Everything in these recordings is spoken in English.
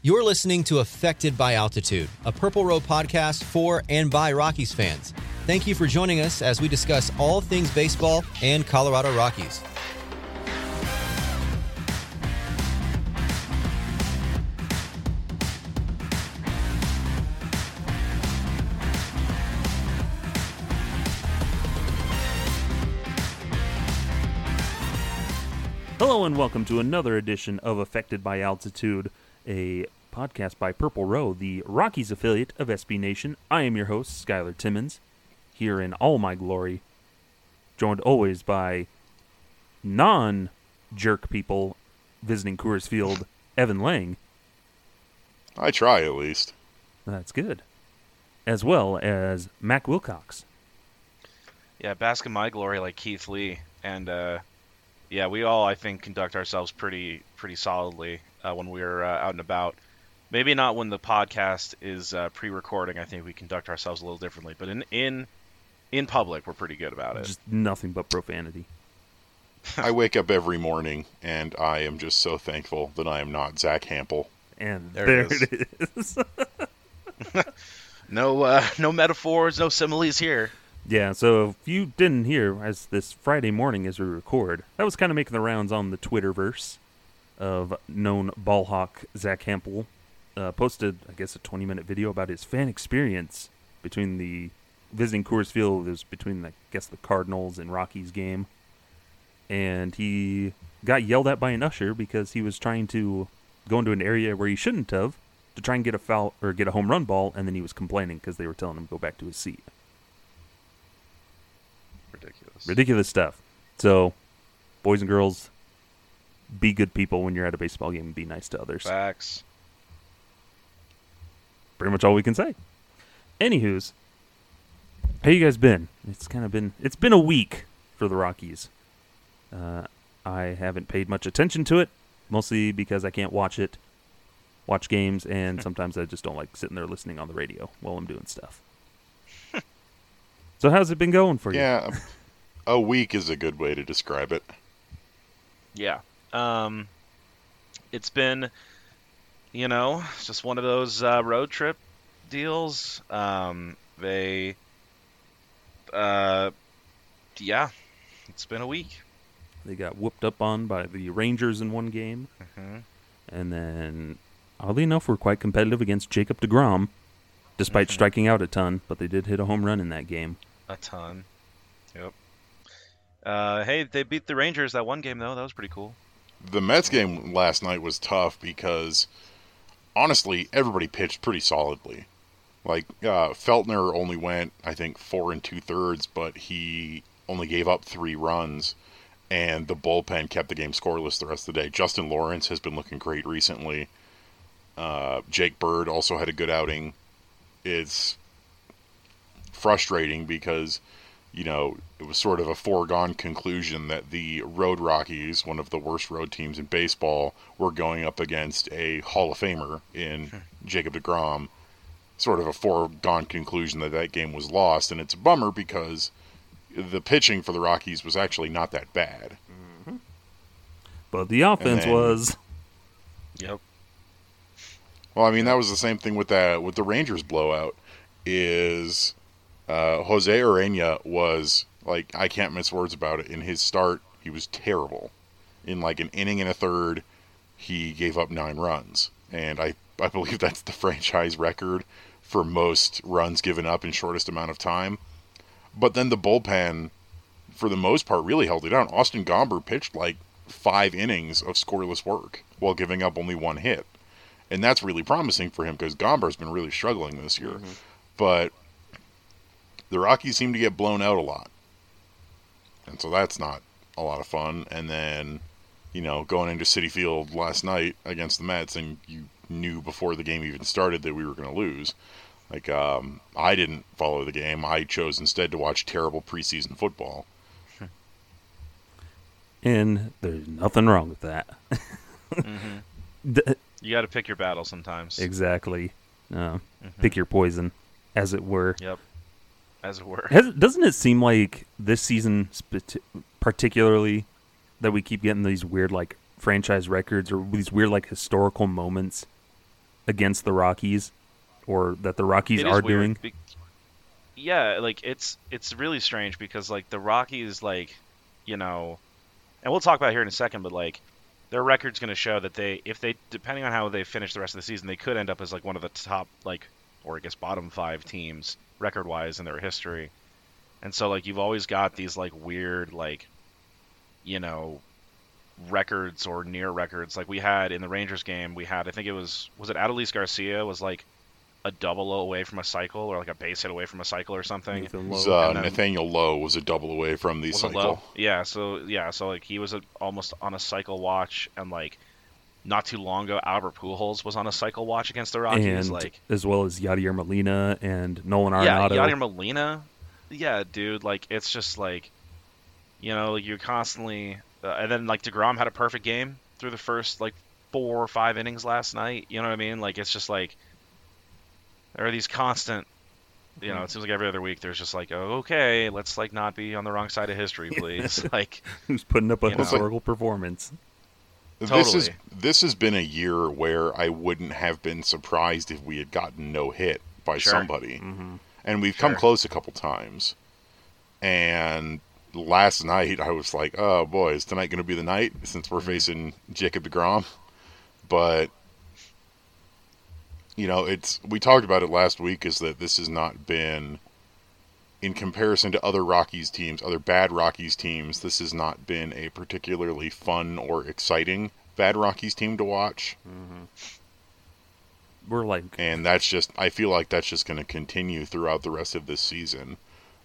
You're listening to Affected by Altitude, a Purple Row podcast for and by Rockies fans. Thank you for joining us as we discuss all things baseball and Colorado Rockies. Hello and welcome to another edition of Affected by Altitude, a podcast by Purple Row, the Rockies affiliate of SB Nation. I am your host, Skylar Timmons, here in all my glory, joined always by non jerk people visiting Coors Field, Evan Lang. I try at least. That's good. As well as Mac Wilcox. Yeah, bask in my glory like Keith Lee, and uh, yeah, we all I think conduct ourselves pretty pretty solidly uh, when we're uh, out and about. Maybe not when the podcast is uh, pre-recording. I think we conduct ourselves a little differently, but in in in public, we're pretty good about it. Just nothing but profanity. I wake up every morning and I am just so thankful that I am not Zack Hample. And There there, it it is. No uh, no metaphors, no similes here. Yeah, so if you didn't hear, as this Friday morning as we record, that was kind of making the rounds on the Twitterverse of known ballhawk Zack Hample. Uh, posted, I guess, a 20 minute video about his fan experience between the visiting Coors Field. It was between, I guess, the Cardinals and Rockies game. And he got yelled at by an usher because he was trying to go into an area where he shouldn't have to try and get a foul or get a home run ball, and then he was complaining because they were telling him to go back to his seat. Ridiculous. ridiculous stuff. So, boys and girls, be good people when you're at a baseball game and be nice to others. Facts. Pretty much all we can say. Anywho's, how you guys been? It's kind of been it's been a week for the Rockies. Uh, I haven't paid much attention to it, mostly because I can't watch it, watch games, and sometimes I just don't like sitting there listening on the radio while I'm doing stuff. so how's it been going for you? Yeah, a week is a good way to describe it. Yeah. Um, it's been, you know, just one of those uh, road trip deals. Um, they, uh, yeah, it's been a week. They got whooped up on by the Rangers in one game. Mhm. And then, oddly enough, we're quite competitive against Jacob DeGrom, despite striking out a ton, but they did hit a home run in that game. A ton. Yep. Uh, hey, they beat the Rangers that one game though. That was pretty cool. The Mets game last night was tough because honestly, everybody pitched pretty solidly. Like uh, Feltner only went, I think, four and two thirds, but he only gave up three runs, and the bullpen kept the game scoreless the rest of the day. Justin Lawrence has been looking great recently. Uh, Jake Bird also had a good outing. It's frustrating because you know, it was sort of a foregone conclusion that the Road Rockies, one of the worst road teams in baseball, were going up against a Hall of Famer in Jacob DeGrom. Sort of a foregone conclusion that that game was lost, and it's a bummer because the pitching for the Rockies was actually not that bad. Mm-hmm. But the offense then- was. Yep. Well, I mean that was the same thing with that with the Rangers blowout. Is uh, Jose Urena was like I can't miss words about it. In his start, he was terrible. In like an inning and a third, he gave up nine runs, and I I believe that's the franchise record for most runs given up in shortest amount of time. But then the bullpen, for the most part, really held it down. Austin Gomber pitched like five innings of scoreless work while giving up only one hit and that's really promising for him because Gomber's been really struggling this year. But the Rockies seem to get blown out a lot, and so that's not a lot of fun. And then, you know, going into Citi Field last night against the Mets, and you knew before the game even started that we were going to lose. Like, um, I didn't follow the game. I chose instead to watch terrible preseason football. And there's nothing wrong with that. D- You got to pick your battle sometimes. exactly. Uh, Pick your poison, as it were. Yep. As it were. Has, doesn't it seem like this season, particularly, that we keep getting these weird like franchise records or these weird like historical moments against the Rockies, or that the Rockies are weird doing? be- yeah, like it's it's really strange because like the Rockies, like you know, and we'll talk about it here in a second, but like their record's going to show that they, if they, depending on how they finish the rest of the season, they could end up as like one of the top, like, or I guess bottom five teams record-wise in their history. And so like you've always got these like weird like, you know, records or near records. Like we had in the Rangers game, we had I think it was was it Adolis Garcia was like a double away from a cycle or like a base hit away from a cycle or something. Nathan Lowe. was, uh, then- Nathaniel Lowe was a double away from the cycle. low? Yeah, so yeah, so like he was a, almost on a cycle watch, and like not too long ago, Albert Pujols was on a cycle watch against the Rockies. and like as well as Yadier Molina and Nolan Arenado. yeah. Yadier Molina. Yeah, dude, like it's just like you know you're constantly, uh, and then like Degrom had a perfect game through the first like four or five innings last night. You know what I mean? Like it's just like there are these constant. You know, it seems like every other week there's just like, oh, okay, let's like not be on the wrong side of history, please. like, who's putting up a historical know. historical performance. This is this has been a year where I wouldn't have been surprised if we had gotten no hit by Sure. somebody, mm-hmm. and we've come close a couple times. And last night I was like, "Oh boy, is tonight going to be the night?" Since we're mm-hmm. facing Jacob Degrom, but you know, it's we talked about it last week. Is that this has not been in comparison to other Rockies teams, other bad Rockies teams, this has not been a particularly fun or exciting bad Rockies team to watch. Mm-hmm. We're like And that's just, I feel like that's just going to continue throughout the rest of this season.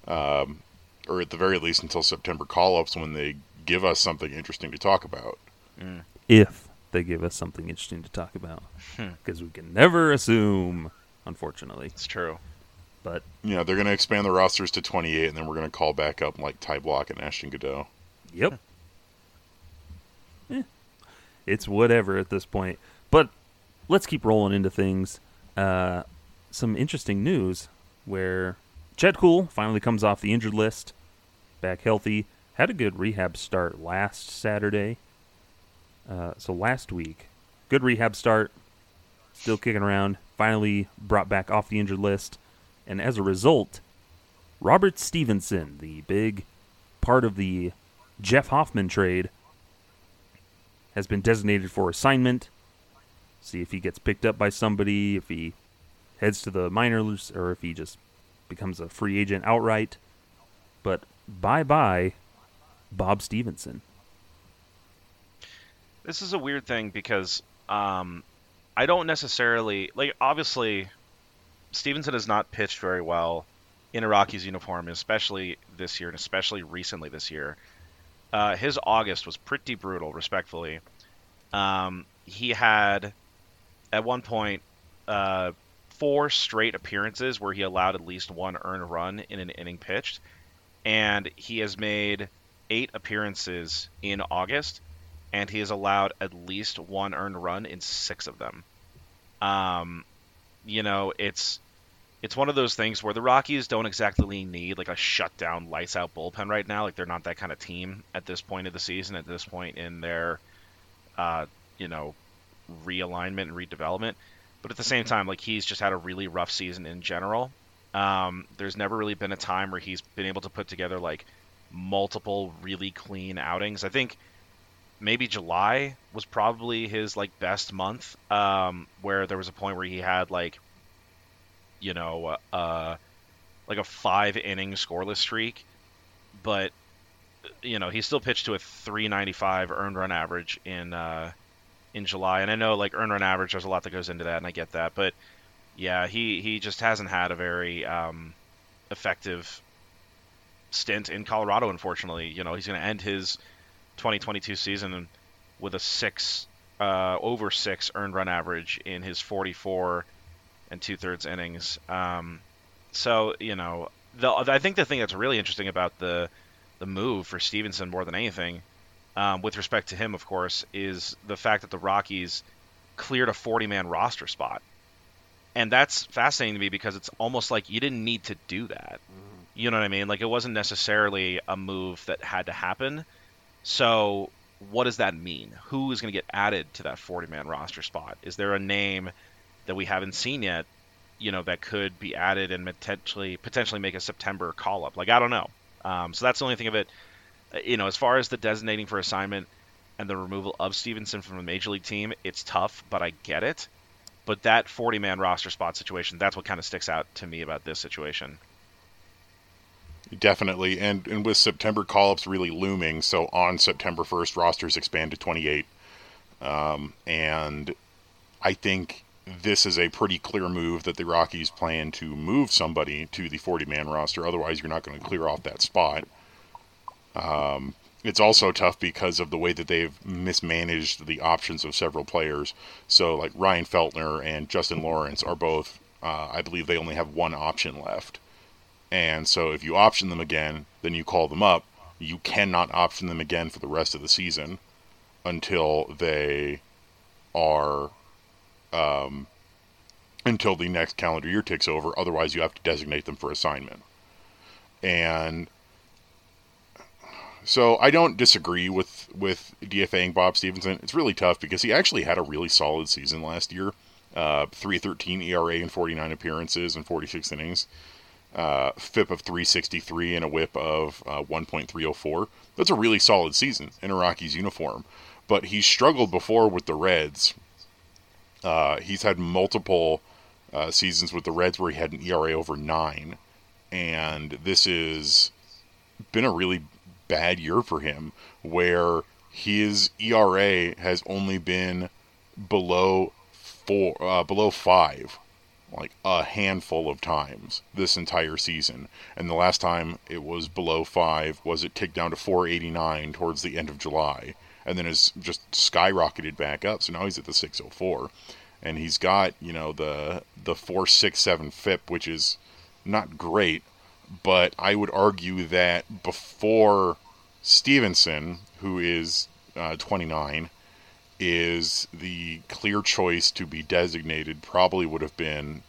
Um, or at the very least until September call ups when they give us something interesting to talk about. Mm. if they give us something interesting to talk about, hmm. because we can never assume, unfortunately. it's true. But You know, they're going to expand the rosters to 28, and then we're going to call back up like Ty Blach and Ashton Goudeau. Yep. Eh, it's whatever at this point. But let's keep rolling into things. Uh, some interesting news where Chad Kuhl finally comes off the injured list, back healthy. Had a good rehab start last Saturday. Uh, so last week, good rehab start, still kicking around. Finally brought back off the injured list, and as a result, Robert Stephenson, the big part of the Jeff Hoffman trade has been designated for assignment. See if he gets picked up by somebody, if he heads to the minors, or if he just becomes a free agent outright. But bye bye, Bob Stephenson. This is a weird thing because um, I don't necessarily like. Obviously, Stephenson has not pitched very well in a Rockies uniform, especially this year, and especially recently this year. Uh, his August was pretty brutal, respectfully. Um, he had, at one point, uh, four straight appearances where he allowed at least one earned run in an inning pitched. and he has made eight appearances in August, and he has allowed at least one earned run in six of them. Um, you know, it's it's one of those things where the Rockies don't exactly need like a shutdown, lights out bullpen right now. Like they're not that kind of team at this point of the season, at this point in their, uh, you know, realignment and redevelopment. But at the same time, like he's just had a really rough season in general. Um, there's never really been a time where he's been able to put together like multiple really clean outings. I think maybe July was probably his like best month, um, where there was a point where he had like, you know, uh, like a five inning scoreless streak, but you know he still pitched to a 395 earned run average in uh, in July, and I know like earned run average, there's a lot that goes into that, and I get that, but yeah, he he just hasn't had a very um, effective stint in Colorado. Unfortunately, you know he's going to end his 2022 season with a six uh, over six earned run average in his 44 and two thirds innings. Um, so you know, the, I think the thing that's really interesting about the the move for Stephenson more than anything, um, with respect to him, of course, is the fact that the Rockies cleared a 40 man roster spot. And that's fascinating to me because it's almost like you didn't need to do that. Mm-hmm. You know what I mean? Like it wasn't necessarily a move that had to happen. So what does that mean? Who is going to get added to that 40 man roster spot? Is there a name that we haven't seen yet, you know, that could be added and potentially potentially make a September call up? Like I don't know. Um, so that's the only thing of it. Uh, you know, as far as the designating for assignment and the removal of Stephenson from the major league team, it's tough, but I get it. But that 40 man roster spot situation, that's what kind of sticks out to me about this situation. Definitely, and and with September call-ups really looming, so on September 1st, rosters expand to 28, um, and I think this is a pretty clear move that the Rockies plan to move somebody to the 40-man roster. Otherwise, you're not going to clear off that spot. Um, it's also tough because of the way that they've mismanaged the options of several players. So, like Ryan Feltner and Justin Lawrence are both, uh, I believe they only have one option left. And so if you option them again, then you call them up. You cannot option them again for the rest of the season until they are um, until the next calendar year takes over. Otherwise, you have to designate them for assignment. And so I don't disagree with with DFAing Bob Stephenson. It's really tough because he actually had a really solid season last year. Uh, 313 ERA and 49 appearances and 46 innings uh, FIP of 363 and a WHIP of uh, 1.304. That's a really solid season in a Rockies uniform. But he struggled before with the Reds. Uh, he's had multiple uh, seasons with the Reds where he had an ERA over nine, and this has been a really bad year for him, where his ERA has only been below four, uh, below five like a handful of times this entire season. And the last time it was below five was it ticked down to 489 towards the end of July, and then has just skyrocketed back up. So now he's at the 604, and he's got you know the the 467 FIP, which is not great, but I would argue that before Stephenson, who is uh, 29 is the clear choice to be designated probably would have been,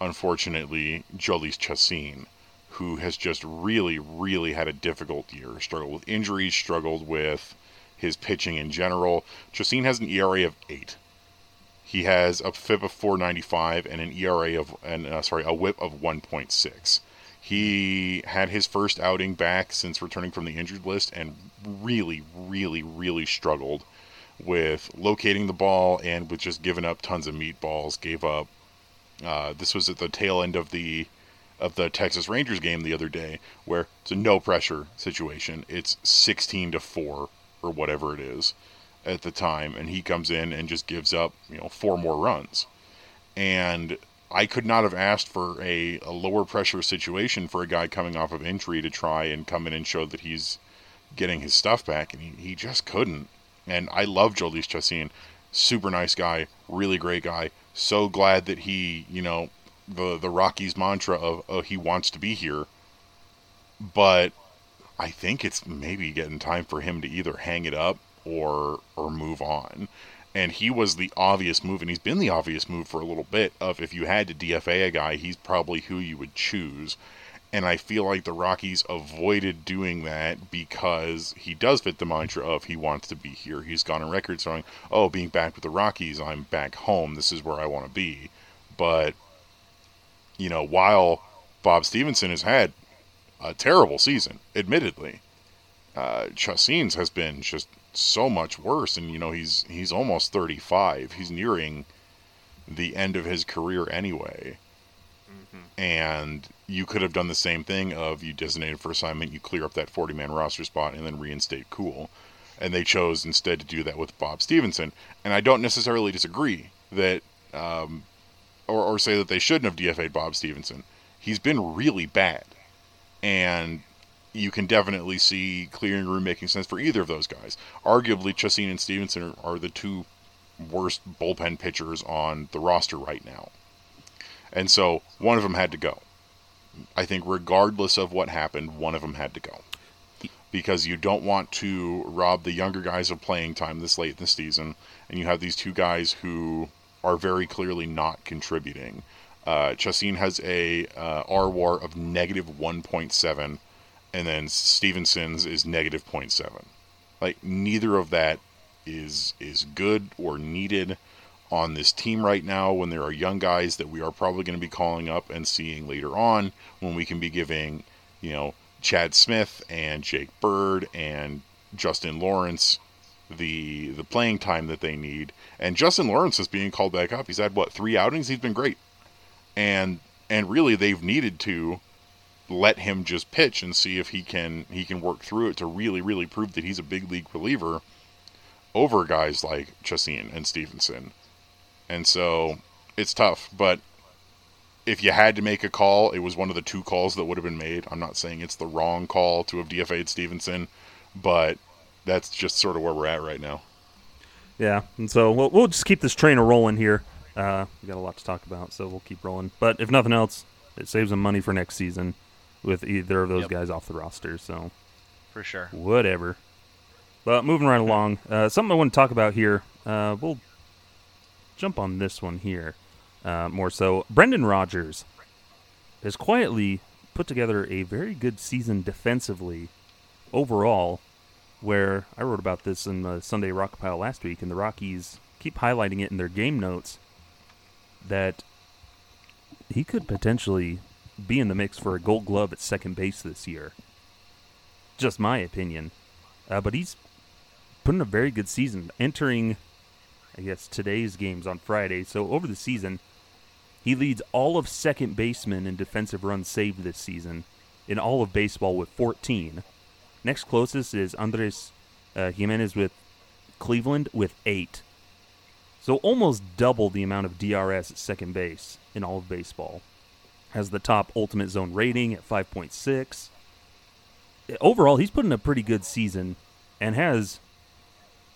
unfortunately, Jhoulys Chacin, who has just really, really had a difficult year. Struggled with injuries, struggled with his pitching in general. Chacin has an ERA of eight. He has a FIP of 495 and an ERA of, and uh, sorry, a WHIP of 1.6. He had his first outing back since returning from the injured list and really, really, really struggled with locating the ball and with just giving up tons of meatballs. Gave up. Uh, this was at the tail end of the of the Texas Rangers game the other day, where it's a no pressure situation. It's 16 to four or whatever it is at the time, and he comes in and just gives up you know four more runs. And I could not have asked for a, a lower pressure situation for a guy coming off of injury to try and come in and show that he's getting his stuff back, and he, he just couldn't. And I love Jhoulys Chacin. Super nice guy, really great guy. So glad that he, you know, the the Rockies mantra of oh, he wants to be here. But I think it's maybe getting time for him to either hang it up or or move on. And he was the obvious move, and he's been the obvious move for a little bit. Of if you had to DFA a guy, he's probably who you would choose. And I feel like the Rockies avoided doing that because he does fit the mantra of he wants to be here. He's gone on record saying, "Oh, being back with the Rockies, I'm back home. This is where I want to be." But you know, while Bob Stephenson has had a terrible season, admittedly, uh, Chacín's has been just so much worse. And you know, he's he's almost 35. He's nearing the end of his career anyway. Mm-hmm. And you could have done the same thing of you designated for assignment, you clear up that 40 man roster spot, and then reinstate Kuhl. And they chose instead to do that with Bob Stephenson. And I don't necessarily disagree that, um, or, or say that they shouldn't have DFA'd Bob Stephenson. He's been really bad. And you can definitely see clearing room making sense for either of those guys. Arguably, Chacín and Stephenson are, are the two worst bullpen pitchers on the roster right now. And so one of them had to go. I think, regardless of what happened, one of them had to go. Because you don't want to rob the younger guys of playing time this late in the season, and you have these two guys who are very clearly not contributing. Uh, Chacín has a uh, R WAR of negative 1.7 and then Stephenson's is negative 0.7. Like neither of that is is good or needed on this team right now when there are young guys that we are probably going to be calling up and seeing later on when we can be giving, you know, Chad Smith and Jake Bird and Justin Lawrence the the playing time that they need. And Justin Lawrence is being called back up. He's had what, 3 outings? He's been great. And and really they've needed to let him just pitch and see if he can he can work through it to really really prove that he's a big league reliever over guys like Chacín and Stephenson. And so it's tough, but if you had to make a call, it was one of the two calls that would have been made. I'm not saying it's the wrong call to have DFA'd Stephenson, but that's just sort of where we're at right now. Yeah, and so we'll, we'll just keep this train a rolling here. Uh, we got a lot to talk about, so we'll keep rolling. But if nothing else, it saves them money for next season with either of those yep. guys off the roster. So for sure, whatever. But moving right along, uh, something I want to talk about here. Uh, we'll jump on this one here uh, more so. Brendan Rodgers has quietly put together a very good season defensively overall. Where I wrote about this in the Sunday Rock Pile last week, and the Rockies keep highlighting it in their game notes that he could potentially be in the mix for a gold glove at second base this year. Just my opinion. Uh, but he's putting a very good season, entering, I guess, today's games on Friday. So over the season, he leads all of second basemen in defensive runs saved this season in all of baseball with 14. Next closest is Andres uh, Gimenez with Cleveland with 8. So almost double the amount of DRS at second base in all of baseball has the top ultimate zone rating at 5.6. Overall, he's put in a pretty good season and has,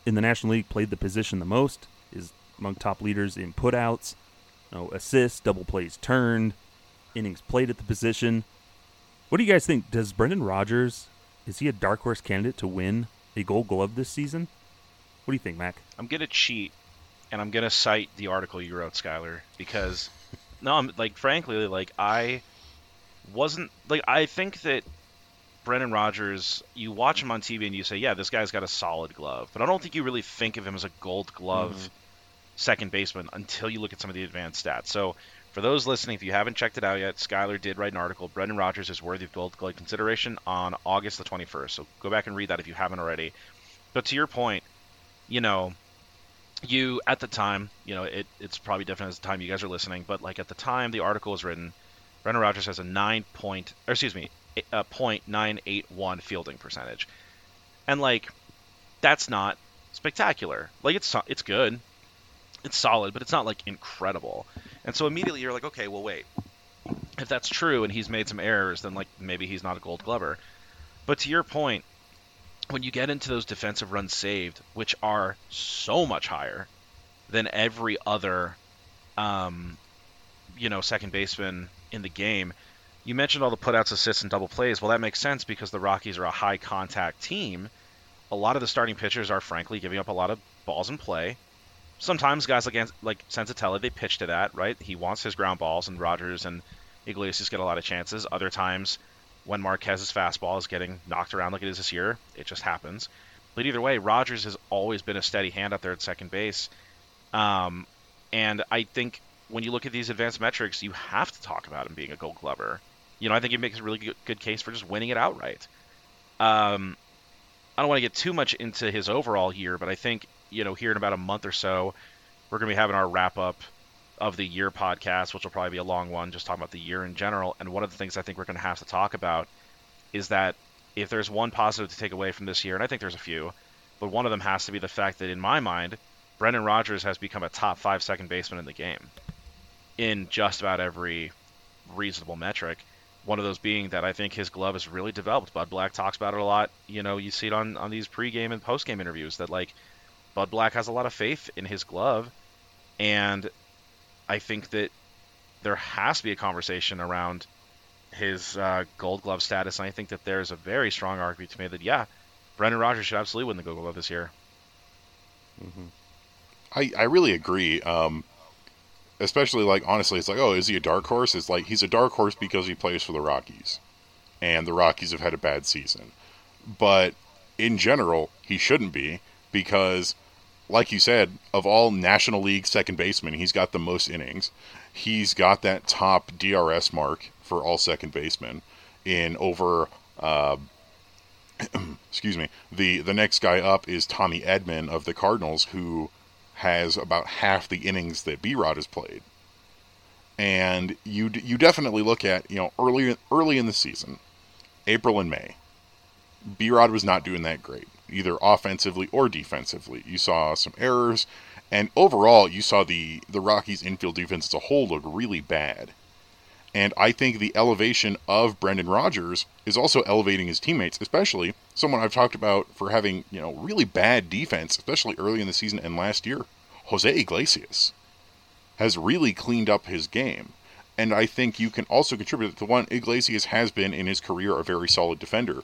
in the National League, played the position the most, is among top leaders in putouts, you know, assists, double plays turned, innings played at the position. What do you guys think? Does Brendan Rodgers, is he a dark horse candidate to win a gold glove this season? What do you think, Mac? I'm going to cheat, and I'm going to cite the article you wrote, Skylar, because no, I'm like frankly, like I wasn't like I think that Brendan Rodgers, you watch him on TV and you say, yeah, this guy's got a solid glove, but I don't think you really think of him as a Gold Glove mm-hmm. second baseman until you look at some of the advanced stats. So. For those listening, if you haven't checked it out yet, Skylar did write an article. Brendan Rodgers is worthy of Gold Glove consideration on August the 21st. So go back and read that if you haven't already. But to your point, you know, you at the time, you know, it, it's probably different as the time you guys are listening, but like at the time the article was written, Brendan Rodgers has a nine point, or excuse me, a point nine eight one fielding percentage, and like that's not spectacular. Like it's it's good, it's solid, but it's not like incredible. And so immediately you're like, okay, well wait, if that's true and he's made some errors, then like maybe he's not a Gold Glover. But to your point, when you get into those defensive runs saved, which are so much higher than every other, um, you know, second baseman in the game, you mentioned all the putouts, assists, and double plays. Well, that makes sense because the Rockies are a high contact team. A lot of the starting pitchers are frankly giving up a lot of balls in play. Sometimes guys like like Senzatela, they pitch to that, right? He wants his ground balls, and Rodgers and Iglesias get a lot of chances. Other times, when Marquez's fastball is getting knocked around like it is this year, it just happens. But either way, Rodgers has always been a steady hand out there at second base. Um, and I think when you look at these advanced metrics, you have to talk about him being a Gold Glover. You know, I think he makes a really good, good case for just winning it outright. Um, I don't want to get too much into his overall year, but I think you know here in about a month or so, we're going to be having our wrap up of the year podcast, which will probably be a long one, just talking about the year in general. And one of the things I think we're going to have to talk about is that if there's one positive to take away from this year, and I think there's a few, but one of them has to be the fact that in my mind, Brendan Rodgers has become a top five second baseman in the game in just about every reasonable metric. One of those being that I think his glove has really developed. Bud Black talks about it a lot. You know, you see it on, on these pregame and postgame interviews that like Bud Black has a lot of faith in his glove, and I think that there has to be a conversation around his uh, Gold Glove status, and I think that there's a very strong argument to me that yeah, Brendan Rodgers should absolutely win the Gold Glove this year. Mm-hmm. I I really agree. Um, especially like honestly, it's like oh, is he a dark horse? It's like he's a dark horse because he plays for the Rockies, and the Rockies have had a bad season. But in general, he shouldn't be because, like you said, of all National League second basemen, he's got the most innings. He's got that top DRS mark for all second basemen in over. Uh, excuse me. The the next guy up is Tommy Edman of the Cardinals, who has about half the innings that B Rod has played. And you you definitely look at you know early early in the season, April and May. B Rod was not doing that great, either offensively or defensively. You saw some errors, and overall you saw the the Rockies infield defense as a whole look really bad. And I think the elevation of Brendan Rodgers is also elevating his teammates, especially someone I've talked about for having, you know, really bad defense, especially early in the season and last year. Jose Iglesias has really cleaned up his game. And I think you can also contribute that the one, Iglesias has been in his career a very solid defender.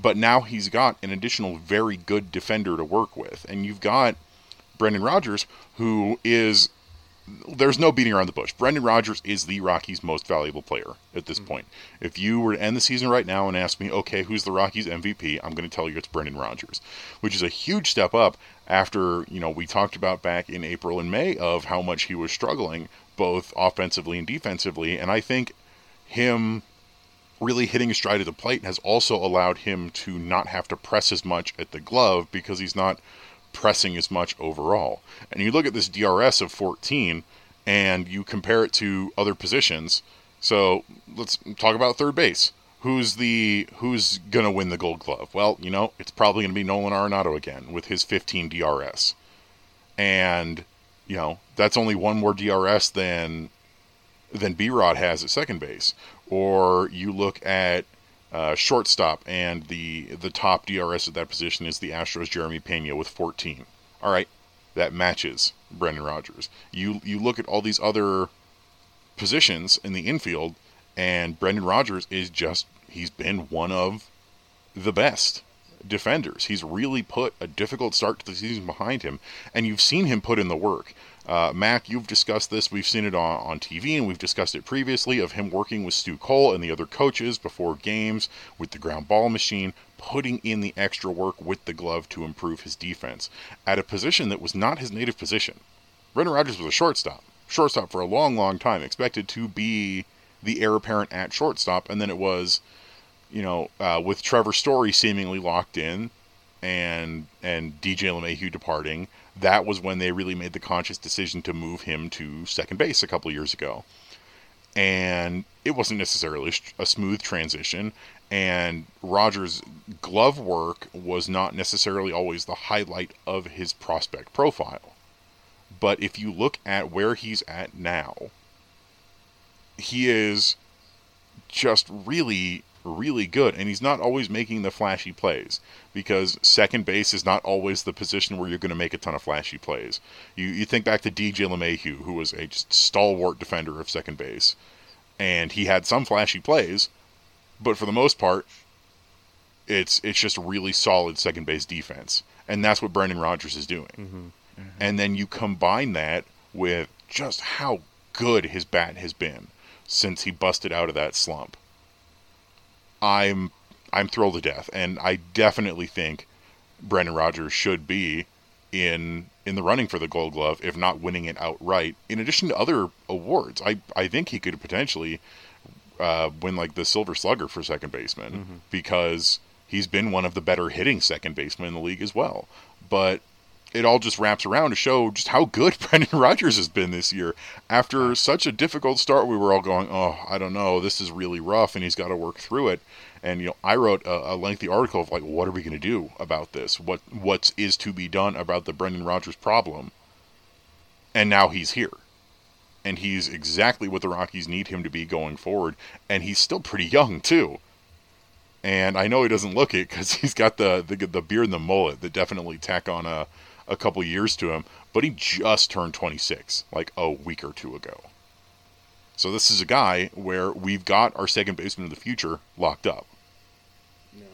But now he's got an additional very good defender to work with. And you've got Brendan Rodgers, who is there's no beating around the bush. Brendan Rodgers is the Rockies' most valuable player at this mm-hmm. point. If you were to end the season right now and ask me, okay, who's the Rockies MVP? I'm going to tell you it's Brendan Rodgers, which is a huge step up after, you know, we talked about back in April and May of how much he was struggling both offensively and defensively. And I think him really hitting stride at the plate has also allowed him to not have to press as much at the glove because he's not – pressing as much overall. And you look at this DRS of 14 and you compare it to other positions. So let's talk about third base. Who's the who's gonna win the Gold Glove? Well, you know it's probably gonna be Nolan Arenado again with his 15 DRS, and you know that's only one more DRS than than B Rod has at second base. Or you look at uh, shortstop, and the the top DRS at that position is the Astros' Jeremy Pena with 14. All right, that matches Brendan Rodgers. You you look at all these other positions in the infield, and Brendan Rodgers is just he's been one of the best defenders. He's really put a difficult start to the season behind him, and you've seen him put in the work. Uh, Mac, you've discussed this. We've seen it on, on TV and we've discussed it previously of him working with Stu Cole and the other coaches before games with the ground ball machine, putting in the extra work with the glove to improve his defense at a position that was not his native position. Brendan Rodgers was a shortstop, shortstop for a long, long time, expected to be the heir apparent at shortstop, and then it was, you know, uh, with Trevor Story seemingly locked in and and DJ LeMahieu departing that was when they really made the conscious decision to move him to second base a couple years ago. And it wasn't necessarily a smooth transition. And Rodgers' glove work was not necessarily always the highlight of his prospect profile. But if you look at where he's at now, he is just really really good, and he's not always making the flashy plays because second base is not always the position where you're going to make a ton of flashy plays. You you think back to DJ LeMahieu, who was a stalwart defender of second base, and he had some flashy plays, but for the most part, it's it's just really solid second base defense, and that's what Brendan Rodgers is doing. Mm-hmm. And then you combine that with just how good his bat has been since he busted out of that slump. I'm I'm thrilled to death, and I definitely think Brendan Rodgers should be in in the running for the Gold Glove, if not winning it outright. In addition to other awards, I I think he could potentially uh, win like the Silver Slugger for second baseman Mm-hmm. because he's been one of the better hitting second basemen in the league as well. But it all just wraps around to show just how good Brendan Rodgers has been this year. After such a difficult start, we were all going, "Oh, I don't know, this is really rough," and he's got to work through it. And you know, I wrote a, a lengthy article of like, "What are we going to do about this? What what is to be done about the Brendan Rodgers problem?" And now he's here, and he's exactly what the Rockies need him to be going forward. And he's still pretty young too. And I know he doesn't look it because he's got the, the the beard and the mullet that definitely tack on a a couple years to him. But he just turned 26 like a week or two ago. So this is a guy where we've got our second baseman of the future locked up. Yeah.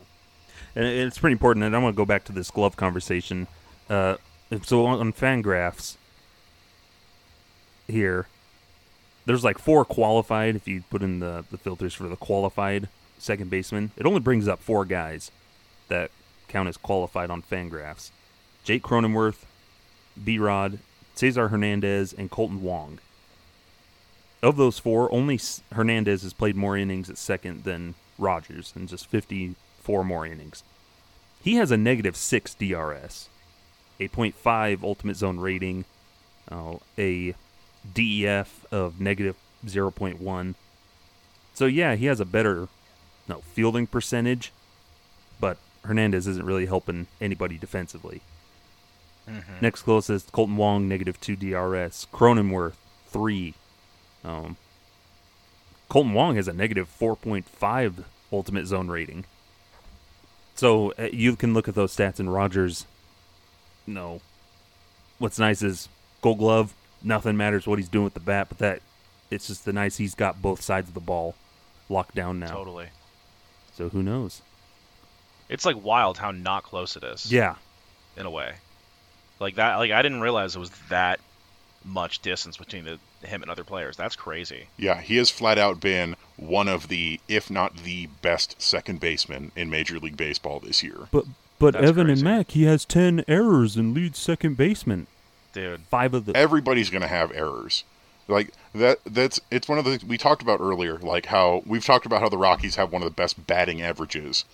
And it's pretty important. And I want to go back to this glove conversation. Uh, so on, Fangraphs here, there's like four qualified. If you put in the the filters for the qualified second baseman, it only brings up four guys that count as qualified on Fangraphs: Jake Cronenworth, B. Rod, Cesar Hernandez, and Kolten Wong. Of those four, only Hernandez has played more innings at second than Rodgers, and just 54 more innings. He has a negative six DRS, a .5 ultimate zone rating, uh, a DEF of negative 0.1. So yeah, he has a better no fielding percentage, but Hernandez isn't really helping anybody defensively. Next closest, Kolten Wong, negative two DRS. Cronenworth, three. Um, Kolten Wong has a negative 4.5 ultimate zone rating. So uh, you can look at those stats and Rodgers. No. What's nice is Gold Glove. Nothing matters what he's doing with the bat, but that it's just the nice he's got both sides of the ball locked down now. Totally. So who knows? It's like wild how not close it is. Yeah, In a way. Like that like I didn't realize it was that much distance between the him and other players. That's crazy. Yeah, he has flat out been one of the, if not the best second baseman in Major League Baseball this year. but but That's Evan crazy. and Mac, he has ten errors and leads second baseman. Dude. Five of the everybody's going to have errors. Like that that's it's one of the things we talked about earlier, like how we've talked about how the Rockies have one of the best batting averages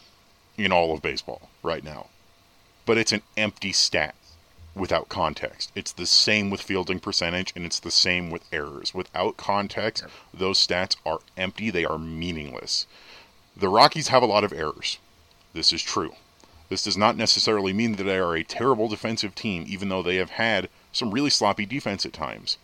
in all of baseball right now. But it's an empty stat without context. It's the same with fielding percentage and it's the same with errors. Without context, those stats are empty, they are meaningless. The Rockies have a lot of errors. This is true. This does not necessarily mean that they are a terrible defensive team, even though they have had some really sloppy defense at times.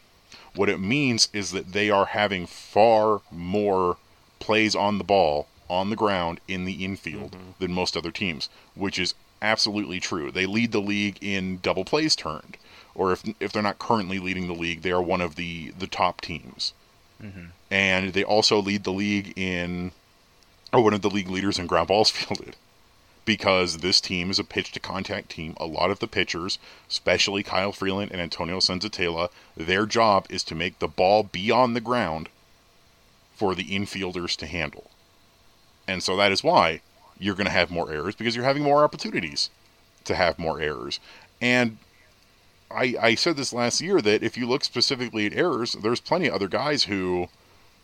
What it means is that they are having far more plays on the ball, on the ground, in the infield mm-hmm. than most other teams, which is absolutely true. They lead the league in double plays turned, or if if they're not currently leading the league, they are one of the the top teams. Mm-hmm. And they also lead the league in, or one of the league leaders in ground balls fielded because this team is a pitch to contact team. A lot of the pitchers, especially Kyle Freeland and Antonio Senzatela, their job is to make the ball be on the ground for the infielders to handle. And so that is why you're going to have more errors because you're having more opportunities to have more errors. And I, I said this last year that if you look specifically at errors, there's plenty of other guys who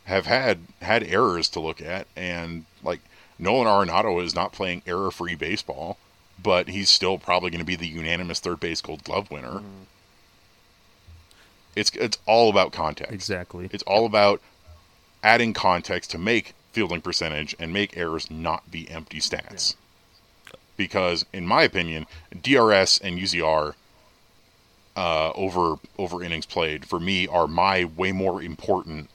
have had had errors to look at, and like Nolan Arenado is not playing error-free baseball, but he's still probably going to be the unanimous third base Gold Glove winner. Mm-hmm. It's it's all about context. exactly. It's all about adding context to make fielding percentage and make errors not be empty stats. Because, in my opinion, DRS and UZR uh, over over innings played for me are my way more important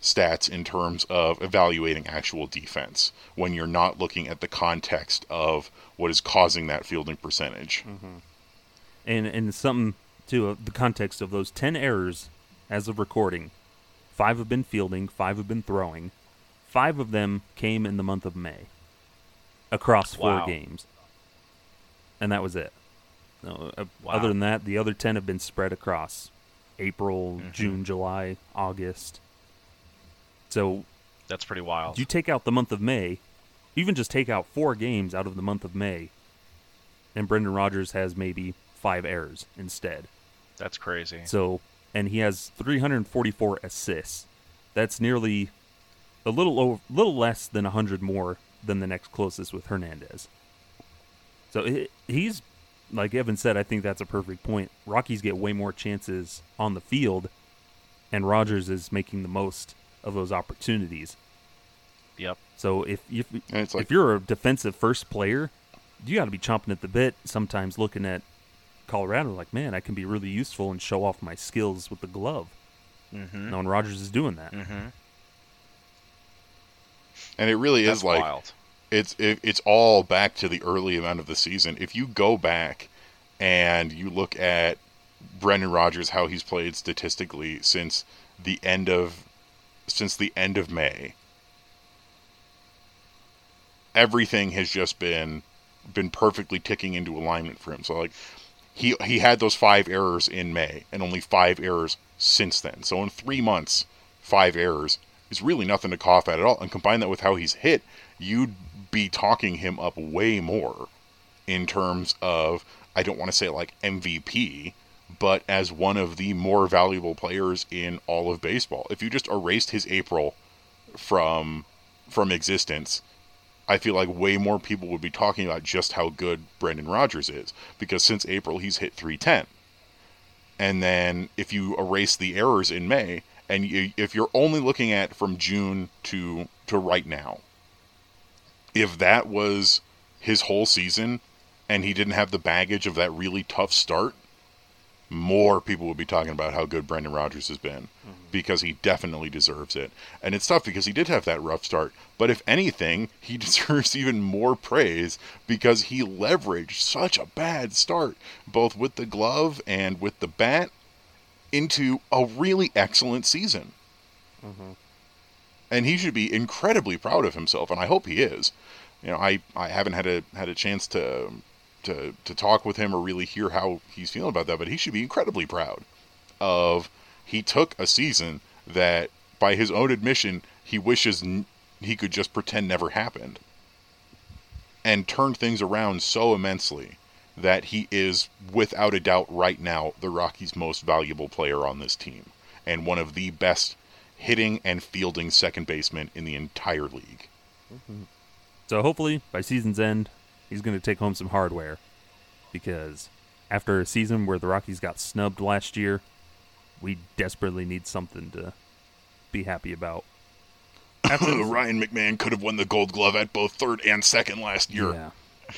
stats in terms of evaluating actual defense when you're not looking at the context of what is causing that fielding percentage. and and something to uh, the context of those 10 errors as of recording five have been fielding, five have been throwing. Five of them came in the month of May across four Wow. games. And that was it. No, uh, Wow. Other than that, the other 10 have been spread across April, Mm-hmm. June, July, August. So That's pretty wild. you take out the month of May, even just take out four games out of the month of May, and Brendan Rodgers has maybe five errors instead. That's crazy. So, and he has 344 assists. That's nearly a little over, little less than 100 more than the next closest with Hernandez. So he- he's like Evan said. I think that's a perfect point. Rockies get way more chances on the field, and Rodgers is making the most of those opportunities. Yep. So if if, like- if you're a defensive first player, you got to be chomping at the bit. Sometimes looking at Colorado, like man, I can be really useful and show off my skills with the glove. Mm-hmm. And Rodgers is doing that. Mm-hmm. And it really That's is like wild. it's it, it's all back to the early event of the season. If you go back and you look at Brendan Rodgers, how he's played statistically since the end of since the end of May, everything has just been been perfectly ticking into alignment for him. So like he he had those five errors in May and only five errors since then. So in three months, five errors is really nothing to cough at at all. And combine that with how he's hit, you'd be talking him up way more in terms of I don't want to say like MVP, but as one of the more valuable players in all of baseball. If you just erased his April from from existence, I feel like way more people would be talking about just how good Brendan Rodgers is because since April he's hit 310. And then if you erase the errors in May and you, if you're only looking at from June to to right now, if that was his whole season and he didn't have the baggage of that really tough start, more people would be talking about how good Brendan Rodgers has been mm-hmm. because he definitely deserves it. And it's tough because he did have that rough start, but if anything, he deserves even more praise because he leveraged such a bad start, both with the glove and with the bat, into a really excellent season. Mm-hmm. And he should be incredibly proud of himself, and I hope he is. You know, I, I haven't had a had a chance to to to talk with him or really hear how he's feeling about that, but he should be incredibly proud of he took a season that by his own admission he wishes n- he could just pretend never happened and turned things around so immensely that he is without a doubt right now the Rockies most valuable player on this team and one of the best hitting and fielding second basemen in the entire league. So hopefully by season's end, he's going to take home some hardware because after a season where the Rockies got snubbed last year, we desperately need something to be happy about. Ryan McMahon could have won the Gold Glove at both third and second last year. Yeah.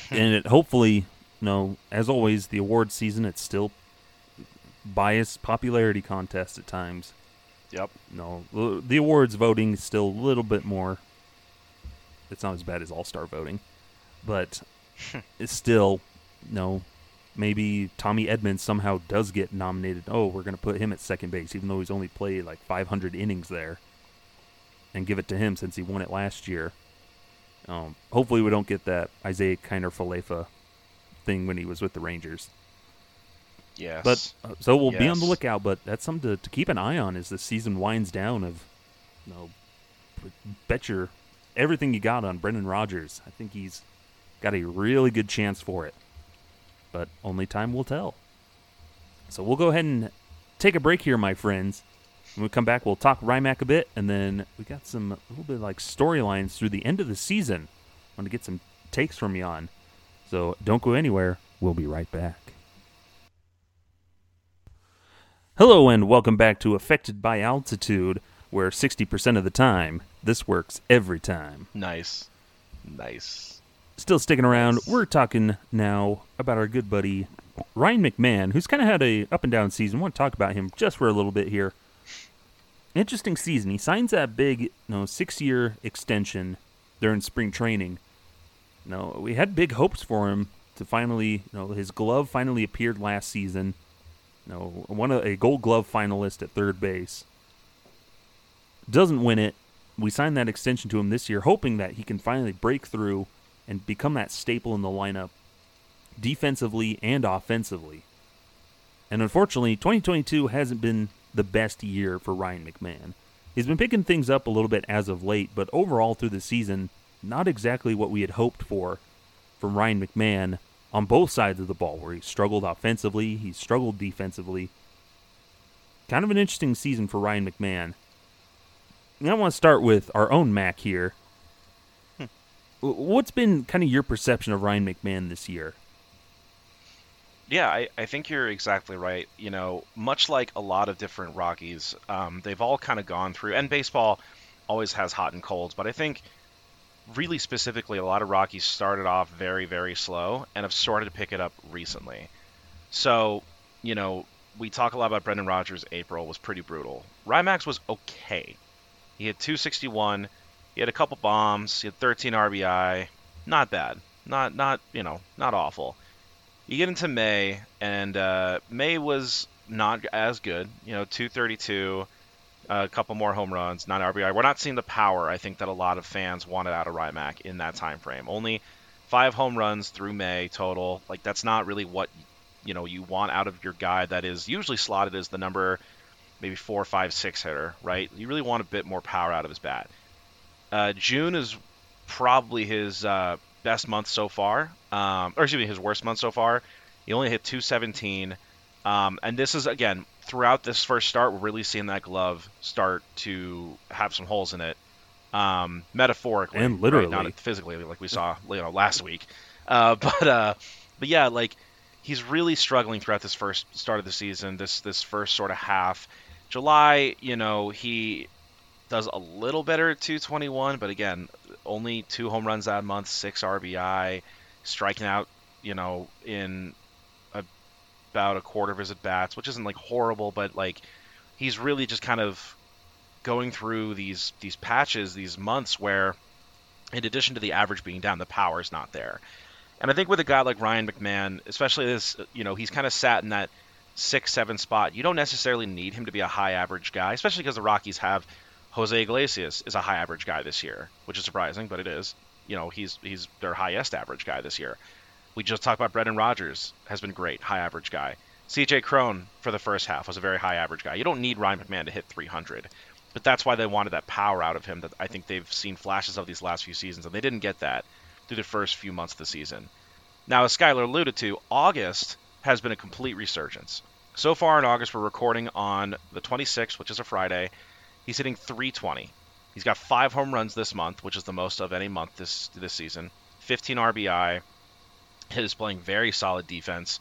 and it hopefully, know, as always, the award season, it's still biased popularity contest at times. Yep. No, the- the awards voting is still a little bit more. It's not as bad as All Star voting, but it's still no. Maybe Tommy Edman somehow does get nominated. Oh, we're going to put him at second base, even though he's only played like 500 innings there, and give it to him since he won it last year. Um, hopefully, we don't get that Isiah Kiner-Falefa thing when he was with the Rangers. Yes. But uh, so we'll be on the lookout. But that's something to, to keep an eye on as the season winds down. Of, you know, bet your everything you got on Brendan Rodgers. I think he's got a really good chance for it. But only time will tell. So we'll go ahead and take a break here, my friends. When we come back, we'll talk Rymac a bit, and then we got some a little bit like storylines through the end of the season. I want to get some takes from you on. So don't go anywhere. We'll be right back. Hello, and welcome back to Affected by Altitude, where 60% of the time, this works every time. nice. Nice. Still sticking around, we're talking now about our good buddy Ryan McMahon, who's kind of had a up and down season. want to talk about him just for a little bit here. Interesting season. He signs that big, you know, six-year extension during spring training. No, we had big hopes for him to finally, you know, his glove finally appeared last season. No, one of a Gold Glove finalist at third base. doesn't win it. We signed that extension to him this year, hoping that he can finally break through and become that staple in the lineup defensively and offensively. And unfortunately, 2022 hasn't been the best year for Ryan McMahon. He's been picking things up a little bit as of late, but overall through the season, not exactly what we had hoped for from Ryan McMahon on both sides of the ball, where he struggled offensively, he struggled defensively. Kind of an interesting season for Ryan McMahon. And I want to start with our own Mac here. Hmm. What's been kind of your perception of Ryan McMahon this year? Yeah, I, I think you're exactly right. You know, much like a lot of different Rockies, um, they've all kind of gone through, and baseball always has hot and colds, but I think really specifically, a lot of Rockies started off very, very slow and have started to pick it up recently. So, you know, we talk a lot about Brendan Rodgers. April was pretty brutal. Rymax was okay. He had 261. He had a couple bombs. He had 13 RBI. Not bad. Not not you know not awful you get into May, and uh, May was not as good. You know, 232, a couple more home runs, not RBI. We're not seeing the power I think that a lot of fans wanted out of Rymac in that time frame. Only five home runs through May total. Like that's not really what you know you want out of your guy that is usually slotted as the number maybe four, five, six hitter, right? You really want a bit more power out of his bat. Uh, June is probably his uh, best month so far, um, or excuse me, his worst month so far. He only hit 217, um, and this is again throughout this first start, we're really seeing that glove start to have some holes in it, um, metaphorically and literally, right? not physically, like we saw you know last week. Uh, but uh, but yeah, like he's really struggling throughout this first start of the season, this this first sort of half. July, you know, he does a little better at 221, but again, only two home runs that month, six RBI, striking out, you know, in about a quarter of his at bats, which isn't like horrible, but like he's really just kind of going through these these patches, these months where, in addition to the average being down, the power is not there. And I think with a guy like Ryan McMahon, especially this, you know, he's kind of sat in that six, seven spot. You don't necessarily need him to be a high average guy, especially because the Rockies have Jose Iglesias is a high average guy this year, which is surprising, but it is. You know, he's he's their highest average guy this year. We just talked about Brendan Rodgers has been great, high average guy. CJ Cron for the first half was a very high average guy. You don't need Ryan McMahon to hit 300, but that's why they wanted that power out of him that I think they've seen flashes of these last few seasons, and they didn't get that through the first few months of the season. Now, as Skylar alluded to, August has been a complete resurgence. So far in August, we're recording on the 26th, which is a Friday. He's hitting 320. He's got five home runs this month, which is the most of any month this this season. 15 RBI. Is playing very solid defense,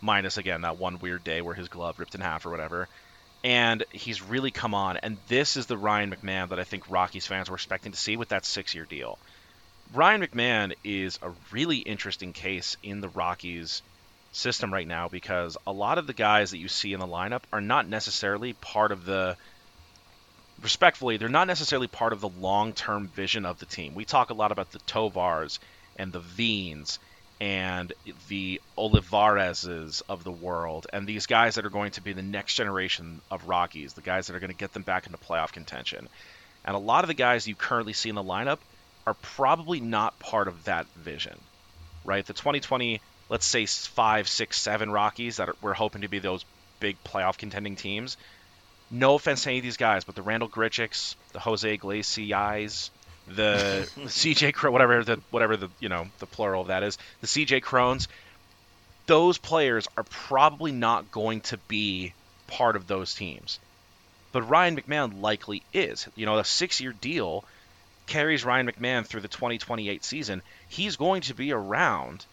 minus again that one weird day where his glove ripped in half or whatever. And he's really come on. And this is the Ryan McMahon that I think Rockies fans were expecting to see with that six-year deal. Ryan McMahon is a really interesting case in the Rockies system right now because a lot of the guys that you see in the lineup are not necessarily part of the respectfully, they're not necessarily part of the long-term vision of the team. We talk a lot about the Tovars and the Veens and the Olivarezes of the world, and these guys that are going to be the next generation of Rockies, the guys that are going to get them back into playoff contention. And a lot of the guys you currently see in the lineup are probably not part of that vision, right? The 2020, let's say five, six, seven Rockies that are, we're hoping to be those big playoff contending teams no offense to any of these guys, but the Randal Grichuks, the Jose Iglesias, the, CJ whatever the whatever the you know the plural of that is, the CJ Crones, those players are probably not going to be part of those teams. But Ryan McMahon likely is. You know, a six-year deal carries Ryan McMahon through the 2028 season. He's going to be around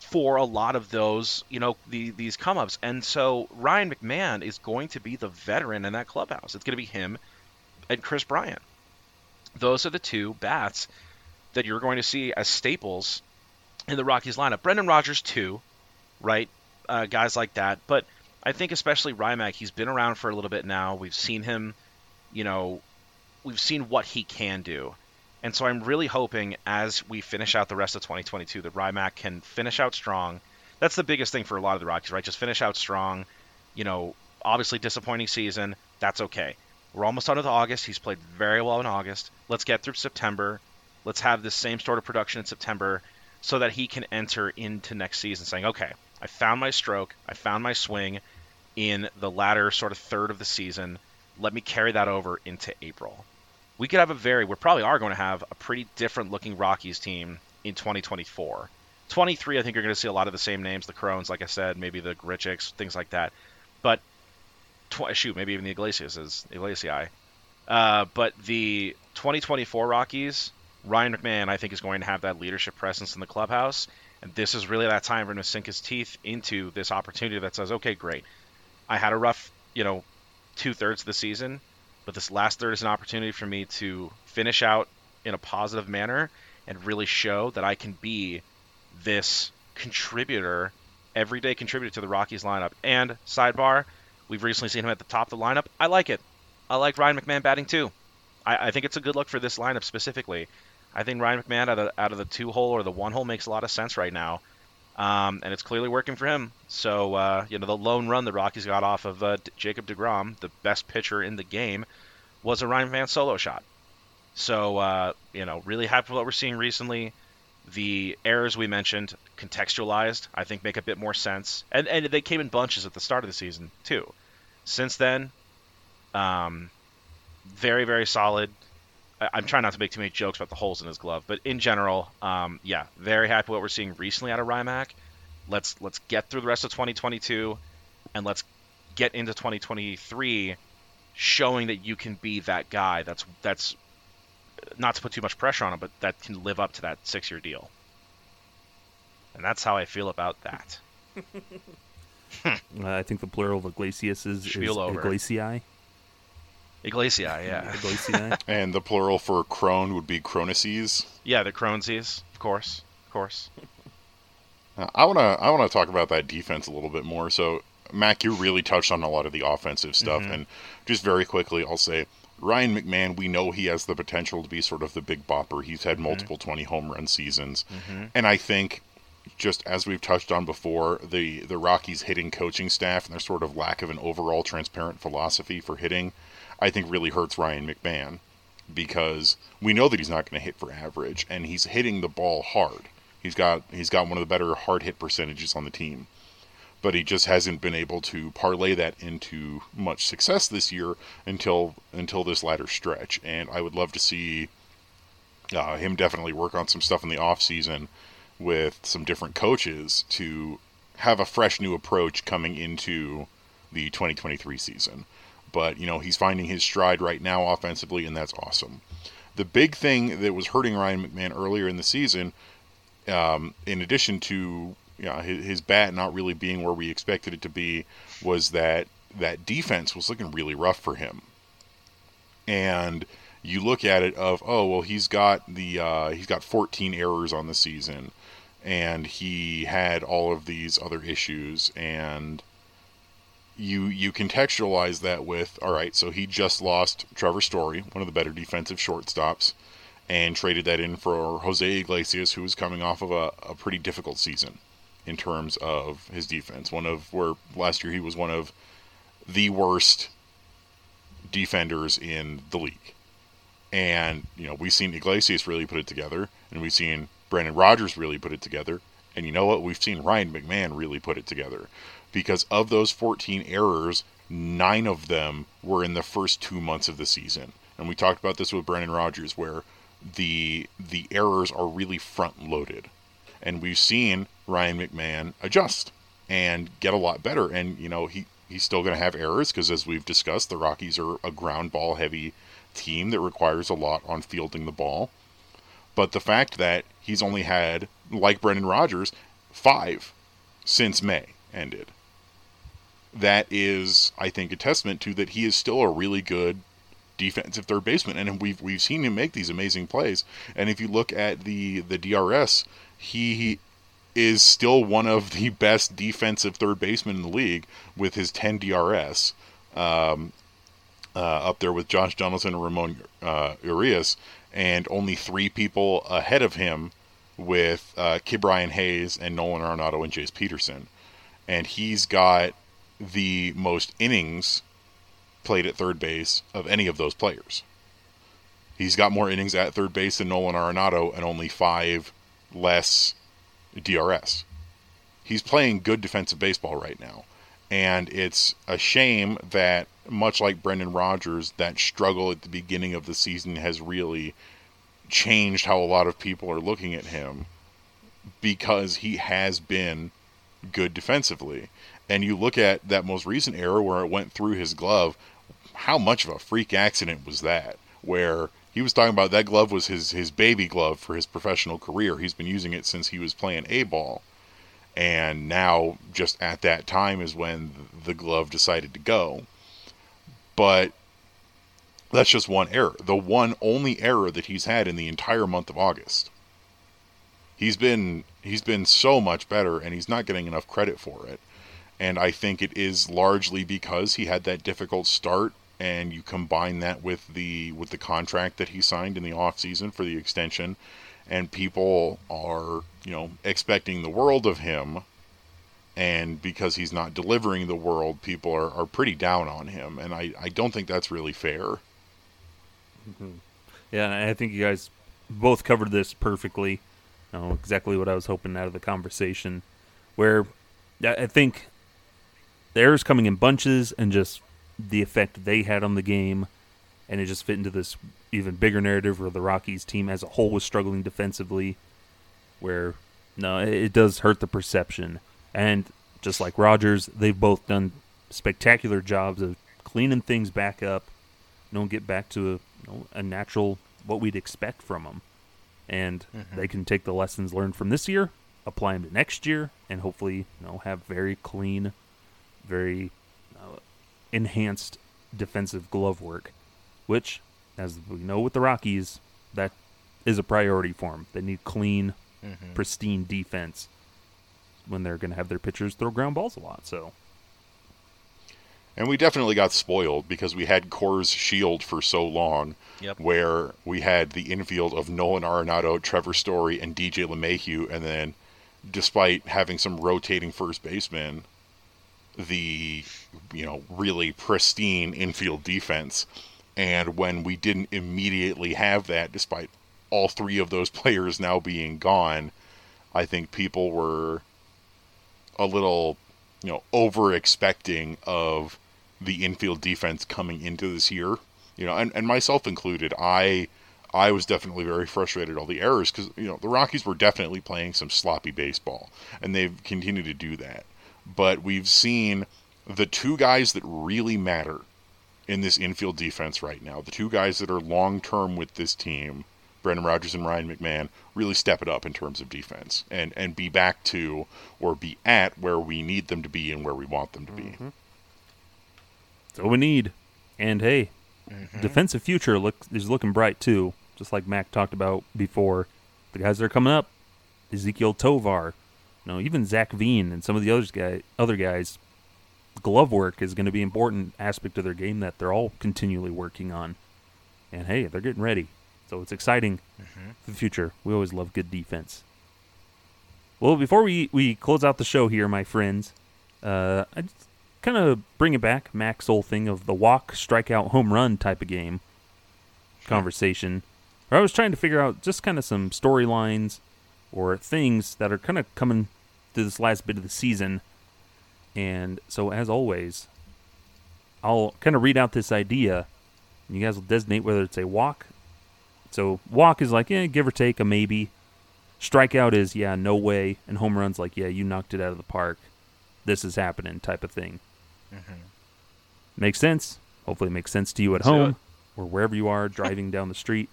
for a lot of those, you know, the, these come ups. And so Ryan McMahon is going to be the veteran in that clubhouse. It's going to be him and Kris Bryant. Those are the two bats that you're going to see as staples in the Rockies lineup. Brendan Rodgers, too, right? Uh, guys like that. But I think especially Rymac, he's been around for a little bit now. We've seen him, you know, we've seen what he can do. And so I'm really hoping as we finish out the rest of 2022 that Rymac can finish out strong. That's the biggest thing for a lot of the Rockies, right? Just finish out strong. You know, obviously disappointing season. That's okay. We're almost out of August. He's played very well in August. Let's get through September. Let's have the same sort of production in September so that he can enter into next season saying, okay, I found my stroke, I found my swing in the latter sort of third of the season. Let me carry that over into April. We could have a very, we probably are going to have a pretty different looking Rockies team in 2024. 23, I think you're going to see a lot of the same names, the Crones, like I said, maybe the Grichuks, things like that. But tw- shoot, maybe even the Iglesias is Iglesias. Uh, but the 2024 Rockies, Ryan McMahon, I think, is going to have that leadership presence in the clubhouse. And this is really that time for him to sink his teeth into this opportunity that says, okay, great. I had a rough, you know, two thirds of the season, but this last third is an opportunity for me to finish out in a positive manner and really show that I can be this contributor, everyday contributor to the Rockies lineup. And sidebar, we've recently seen him at the top of the lineup. I like it. I like Ryan McMahon batting too. I, I think it's a good look for this lineup specifically. I think Ryan McMahon out of, out of the two hole or the one hole makes a lot of sense right now. Um, and it's clearly working for him. So, uh, you know, the lone run the Rockies got off of uh, Jacob DeGrom, the best pitcher in the game, was a Ryan McMahon solo shot. So, uh, you know, really happy with what we're seeing recently. The errors we mentioned, contextualized, I think make a bit more sense. And, and they came in bunches at the start of the season, too. Since then, um, very, very solid. I'm trying not to make too many jokes about the holes in his glove, but in general, um, yeah, very happy what we're seeing recently out of Rymac. Let's let's get through the rest of 2022, and let's get into 2023, showing that you can be that guy. That's that's not to put too much pressure on him, but that can live up to that six-year deal. And that's how I feel about that. uh, I think the plural of Iglesias is, is Iglesiae. Iglesia, yeah. Iglesia. and the plural for crone would be Cronices. Yeah, the Cronesies, of course, of course. Uh, I wanna I wanna talk about that defense a little bit more. So, Mac, you really touched on a lot of the offensive stuff, mm-hmm. and just very quickly, I'll say Ryan McMahon. We know he has the potential to be sort of the big bopper. He's had mm-hmm. multiple mm-hmm. twenty home run seasons, mm-hmm. and I think just as we've touched on before, the the Rockies hitting coaching staff and their sort of lack of an overall transparent philosophy for hitting I think really hurts Ryan McMahon because we know that he's not going to hit for average, and he's hitting the ball hard. He's got he's got one of the better hard hit percentages on the team, but he just hasn't been able to parlay that into much success this year until until this latter stretch. And I would love to see uh, him definitely work on some stuff in the off season with some different coaches to have a fresh new approach coming into the 2023 season but you know he's finding his stride right now offensively, and that's awesome. The big thing that was hurting Ryan McMahon earlier in the season, um, in addition to you know, his, his bat not really being where we expected it to be, was that that defense was looking really rough for him. And you look at it of oh well he's got the uh, he's got 14 errors on the season, and he had all of these other issues and you you contextualize that with all right, so he just lost Trevor Story, one of the better defensive shortstops, and traded that in for Jose Iglesias, who was coming off of a, a pretty difficult season in terms of his defense. One of where last year he was one of the worst defenders in the league. And, you know, we've seen Iglesias really put it together, and we've seen Brandon Rodgers really put it together. And you know what? We've seen Ryan McMahon really put it together because of those 14 errors, nine of them were in the first two months of the season. And we talked about this with Brandon Rodgers, where the the errors are really front loaded, and we've seen Ryan McMahon adjust and get a lot better. And you know he he's still going to have errors because, as we've discussed, the Rockies are a ground ball heavy team that requires a lot on fielding the ball. But the fact that he's only had, like Brendan Rodgers, five since May ended that is, I think, a testament to that he is still a really good defensive third baseman, and we've we've seen him make these amazing plays. And if you look at the the DRS, he is still one of the best defensive third basemen in the league with his 10 DRS. Um, uh, up there with Josh Donaldson and Ramon uh, Urias, and only three people ahead of him with uh, Ke'Bryan Hayes and Nolan Arenado and Jace Peterson. And he's got the most innings played at third base of any of those players. He's got more innings at third base than Nolan Arenado and only five less DRS. He's playing good defensive baseball right now. And it's a shame that, much like Brendan Rodgers, that struggle at the beginning of the season has really changed how a lot of people are looking at him because he has been good defensively. And you look at that most recent error where it went through his glove, how much of a freak accident was that? Where he was talking about that glove was his, his baby glove for his professional career. He's been using it since he was playing A ball. And now, just at that time, is when the glove decided to go. But that's just one error. The one only error that he's had in the entire month of August. He's been he's been so much better and he's not getting enough credit for it. And I think it is largely because he had that difficult start and you combine that with the with the contract that he signed in the off season for the extension and people are, you know, expecting the world of him and because he's not delivering the world, people are, are pretty down on him and I, I don't think that's really fair. Mm-hmm. Yeah, I think you guys both covered this perfectly. You know, exactly what I was hoping out of the conversation. Where I think the errors coming in bunches and just the effect they had on the game, and it just fit into this even bigger narrative where the Rockies team as a whole was struggling defensively. Where no, it does hurt the perception, and just like Rodgers, they've both done spectacular jobs of cleaning things back up. You know, get back to a, you know, a natural what we'd expect from them, and mm-hmm. they can take the lessons learned from this year, apply them to next year, and hopefully, you know, have very clean, very enhanced defensive glove work, which, as we know with the Rockies, that is a priority for them. They need clean, mm-hmm. pristine defense when they're going to have their pitchers throw ground balls a lot. So. And we definitely got spoiled because we had Coors Shield for so long, yep. where we had the infield of Nolan Arenado, Trevor Story, and DJ LeMahieu, and then, despite having some rotating first basemen, the you know really pristine infield defense. And when we didn't immediately have that, despite all three of those players now being gone, I think people were a little, you know, over expecting of the infield defense coming into this year. You know, and, and myself included, I I was definitely very frustrated all the errors because you know the Rockies were definitely playing some sloppy baseball, and they've continued to do that but we've seen the two guys that really matter in this infield defense right now, the two guys that are long term with this team, Brendan Rodgers and Ryan McMahon, really step it up in terms of defense and, and be back to or be at where we need them to be and where we want them to be. Mm-hmm. So we need. And hey, mm-hmm. defensive future look is looking bright too, just like Mac talked about before. The guys that are coming up, Ezequiel Tovar, know, even Zac Veen and some of the other guy, other guys, glove work is going to be an important aspect of their game that they're all continually working on. And hey, they're getting ready, so it's exciting mm-hmm. for the future. We always love good defense. Well, before we we close out the show here, my friends, uh, I just kind of bring it back, Mac's whole thing of the walk, strikeout, home run type of game conversation. Where I was trying to figure out just kind of some storylines or things that are kind of coming through this last bit of the season. And so, as always, I'll kind of read out this idea, and you guys will designate whether it's a walk. So, walk is like, yeah, give or take a maybe. Strikeout is, yeah, no way. And home run's like, yeah, you knocked it out of the park. This is happening, type of thing. Mm-hmm. Makes sense. Hopefully, it makes sense to you at home or wherever you are driving down the street.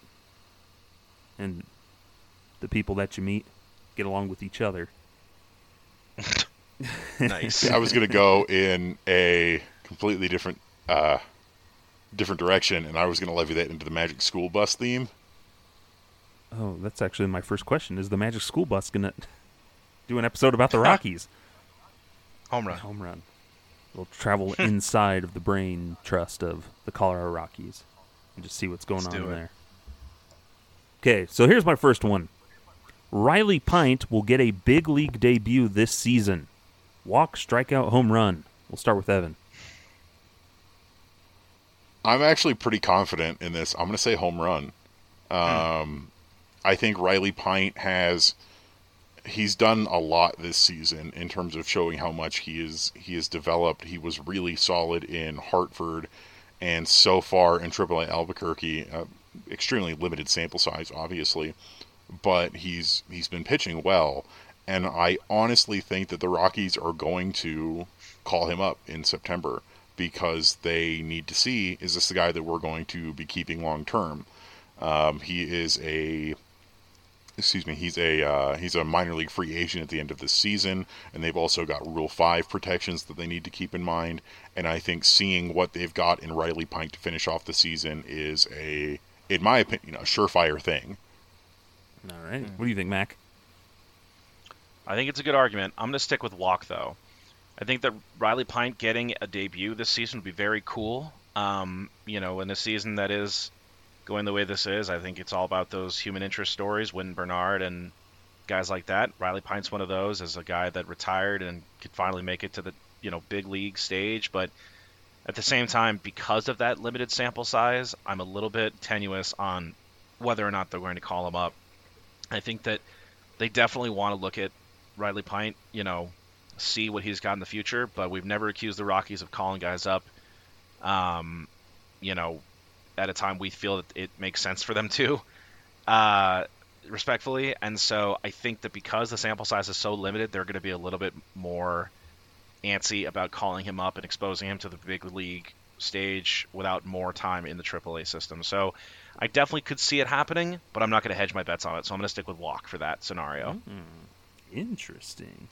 And the people that you meet get along with each other. nice. I was going to go in a completely different uh, different direction, and I was going to levy that into the Magic School Bus theme. Oh, that's actually my first question. Is the Magic School Bus going to do an episode about the Rockies? Home run. Home run. We'll travel inside of the brain trust of the Colorado Rockies and just see what's going Let's on in there. Okay, so here's my first one. Riley Pint will get a big league debut this season. Walk, strikeout, home run. We'll start with Evan. I'm actually pretty confident in this. I'm going to say home run. Um, I think Riley Pint has he's done a lot this season in terms of showing how much he is he has developed. He was really solid in Hartford, and so far in AAA Albuquerque, uh, extremely limited sample size, obviously, but he's he's been pitching well, and I honestly think that the Rockies are going to call him up in September because they need to see is this the guy that we're going to be keeping long term. Um, he is a excuse me, he's a uh, he's a minor league free agent at the end of this season, and they've also got Rule Five protections that they need to keep in mind. And I think seeing what they've got in Riley Pint to finish off the season is a, in my opinion, a surefire thing. All right. What do you think, Mac? I think it's a good argument. I'm going to stick with Walk though. I think that Riley Pint getting a debut this season would be very cool. Um, you know, in a season that is going the way this is, I think it's all about those human interest stories. Win Bernard and guys like that. Riley Pint's one of those as a guy that retired and could finally make it to the you know big league stage, but at the same time, because of that limited sample size, I'm a little bit tenuous on whether or not they're going to call him up. I think that they definitely want to look at Riley Pint, you know, see what he's got in the future, but we've never accused the Rockies of calling guys up, um, you know, at a time we feel that it makes sense for them to, uh, respectfully. And so I think that because the sample size is so limited, they're going to be a little bit more antsy about calling him up and exposing him to the big league stage without more time in the AAA system. So I definitely could see it happening, but I'm not going to hedge my bets on it. So I'm going to stick with walk for that scenario. Interesting.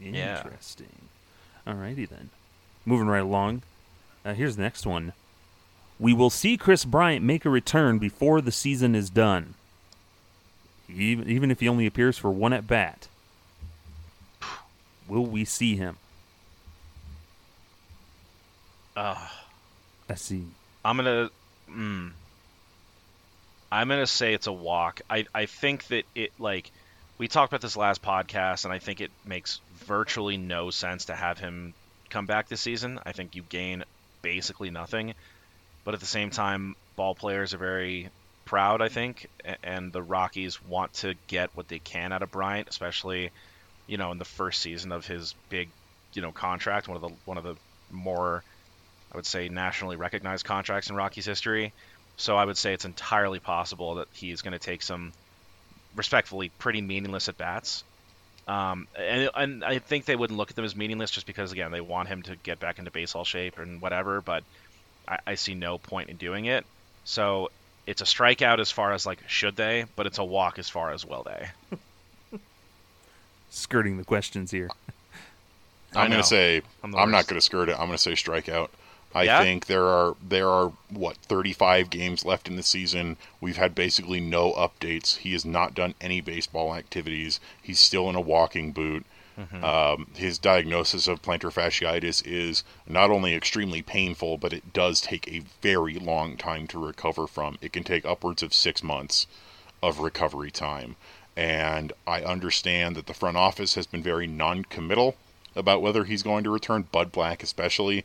Yeah. Interesting. Alrighty then. Moving right along. Uh, here's the next one. We will see Kris Bryant make a return before the season is done. Even, even if he only appears for one at bat. Will we see him? Uh, I see. I'm gonna. Mm, I'm gonna say it's a walk. I I think that it like we talked about this last podcast, and I think it makes virtually no sense to have him come back this season. I think you gain basically nothing, but at the same time, ball players are very proud. I think, and the Rockies want to get what they can out of Bryant, especially you know in the first season of his big you know contract, one of the one of the more I would say nationally recognized contracts in Rockies history. So I would say it's entirely possible that he's going to take some respectfully pretty meaningless at bats. Um, and, and I think they wouldn't look at them as meaningless just because again they want him to get back into baseball shape and whatever. But I, I see no point in doing it. So it's a strikeout as far as like should they, but it's a walk as far as will they. Skirting the questions here. I I'm going to say I'm I'm, not going to skirt it. I'm going to say strikeout. I Yeah? think there are there are what 35 games left in the season. We've had basically no updates. He has not done any baseball activities. He's still in a walking boot. Mm-hmm. Um, his diagnosis of plantar fasciitis is not only extremely painful, but it does take a very long time to recover from. It can take upwards of six months of recovery time. And I understand that the front office has been very non committal about whether he's going to return, Bud Black especially,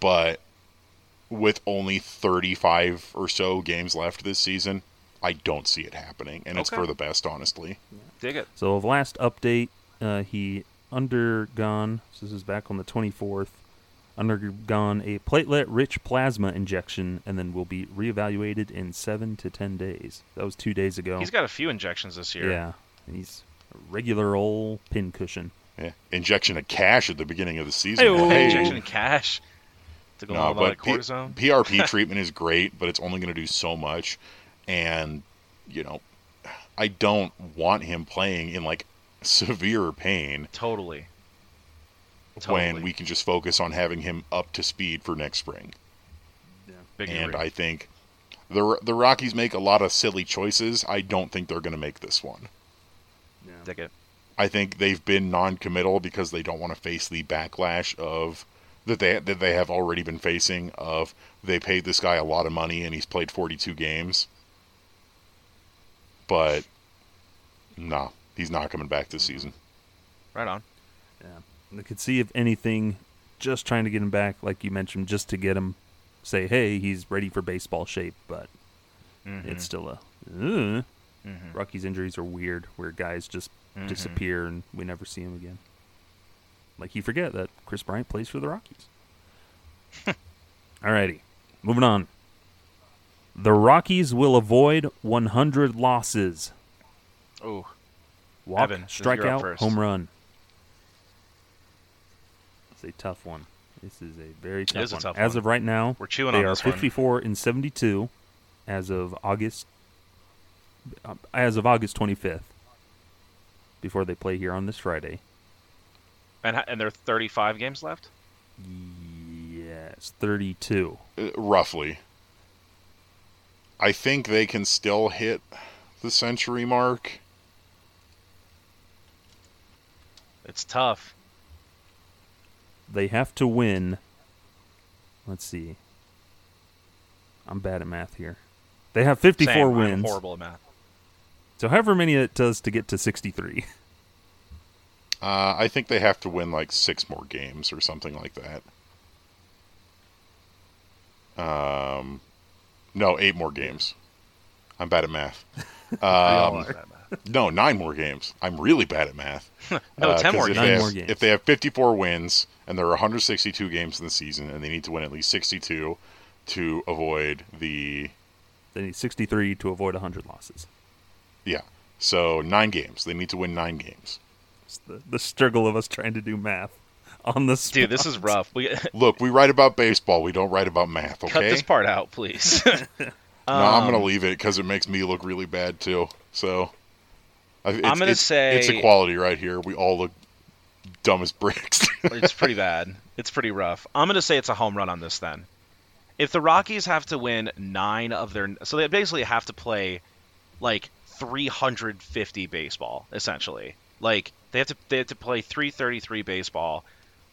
but with only 35 or so games left this season, I don't see it happening. And it's for the best, honestly. Dig it. So, of last update, uh, he undergone. So this is back on the 24th. Undergone a platelet-rich plasma injection, and then will be reevaluated in seven to ten days. That was two days ago. He's got a few injections this year. yeah, he's a regular old pincushion. Yeah. Injection of cash at the beginning of the season. Hey-o. Hey. Injection of cash. Took a No, lot of but P- cortisone. PRP treatment is great, but it's only going to do so much. And, you know, I don't want him playing in like severe pain totally. when we can just focus on having him up to speed for next spring. Big and agree. I think the the Rockies make a lot of silly choices. I don't think they're going to make this one. Dig it. I think they've been non-committal because they don't want to face the backlash of that they that they have already been facing of they paid this guy a lot of money and he's played 42 games. But no, he's not coming back this season. Right on. Yeah, I could see if anything, just trying to get him back, like you mentioned, just to get him say, hey, he's ready for baseball shape, but Mm-hmm. it's still a. Uh. Rocky's injuries are weird, where guys just Mm-hmm. disappear and we never see him again. Like you forget that Kris Bryant plays for the Rockies. Alrighty, moving on. The Rockies will avoid 100 losses. Oh, Walk, Evan, this is you're up strikeout, home run. It's a tough one. This is a very tough is a one. tough As one. of right now, We're chewing they on are this one. 54 and 72 as of August uh, as of August 25th before they play here on this Friday. And and there are 35 games left. Yes, 32. Uh, roughly. I think they can still hit the century mark. It's tough. They have to win. Let's see. I'm bad at math here. They have 54 Same, I'm wins. horrible at math. So however many it does to get to 63. Uh, I think they have to win like six more games or something like that. Um, no, eight more games. I'm bad at math. Um, no, nine more games. I'm really bad at math. No, Uh, 10 more 'cause if games. They Nine have, more games. If they have 54 wins and there are 162 games in the season, and they need to win at least 62 to avoid the They need 63 to avoid 100 losses. yeah. So nine games. They need to win nine games. It's the, the struggle of us trying to do math on the Dude, this is rough. We Look, we write about baseball. We don't write about math. Okay. cut this part out, please. No, I'm Um, gonna leave it because it makes me look really bad too. So, I'm gonna it's, say- it's equality right here. We all look dumb as bricks. it's pretty bad. It's pretty rough. I'm going to say it's a home run on this then. If the Rockies have to win nine of their, so they basically have to play like 350 baseball essentially. Like they have to they have to play 333 baseball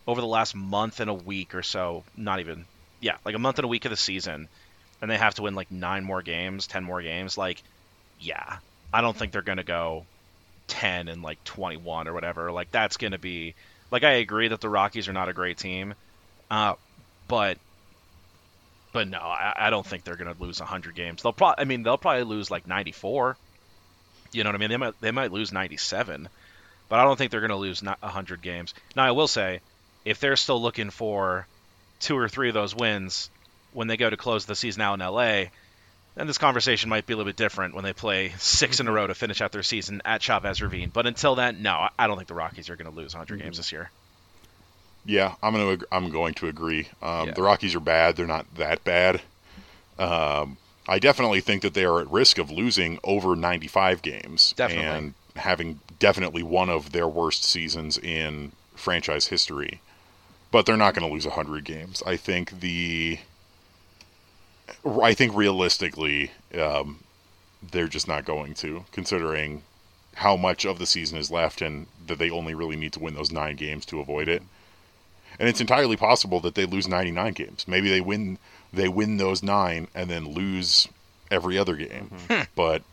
over the last month and a week or so. Not even yeah, like a month and a week of the season, and they have to win like nine more games, ten more games. Like yeah, I don't think they're to go 10 and like 21 or whatever. Like that's to be like I agree that the Rockies are not a great team, uh, but but no, I, I don't think they're to lose 100 games. They'll probably I mean they'll probably lose like 94. You know what I mean? They might they might lose 97, but I don't think they're going to lose not 100 games. Now I will say, if they're still looking for two or three of those wins when they go to close the season out in LA, then this conversation might be a little bit different when they play six in a row to finish out their season at Chavez Ravine. But until then, no, I- don't think the Rockies are going to lose 100 games this year. yeah, I'm gonna ag- I'm going to agree. Um, Yeah. The Rockies are bad. They're not that bad. Um, I definitely think that they are at risk of losing over 95 games Definitely. and having definitely one of their worst seasons in franchise history. But they're not going to lose 100 games. I think the I think realistically, um, they're just not going to, considering how much of the season is left and that they only really need to win those nine games to avoid it. And it's entirely possible that they lose 99 games. Maybe they win they win those nine and then lose every other game. But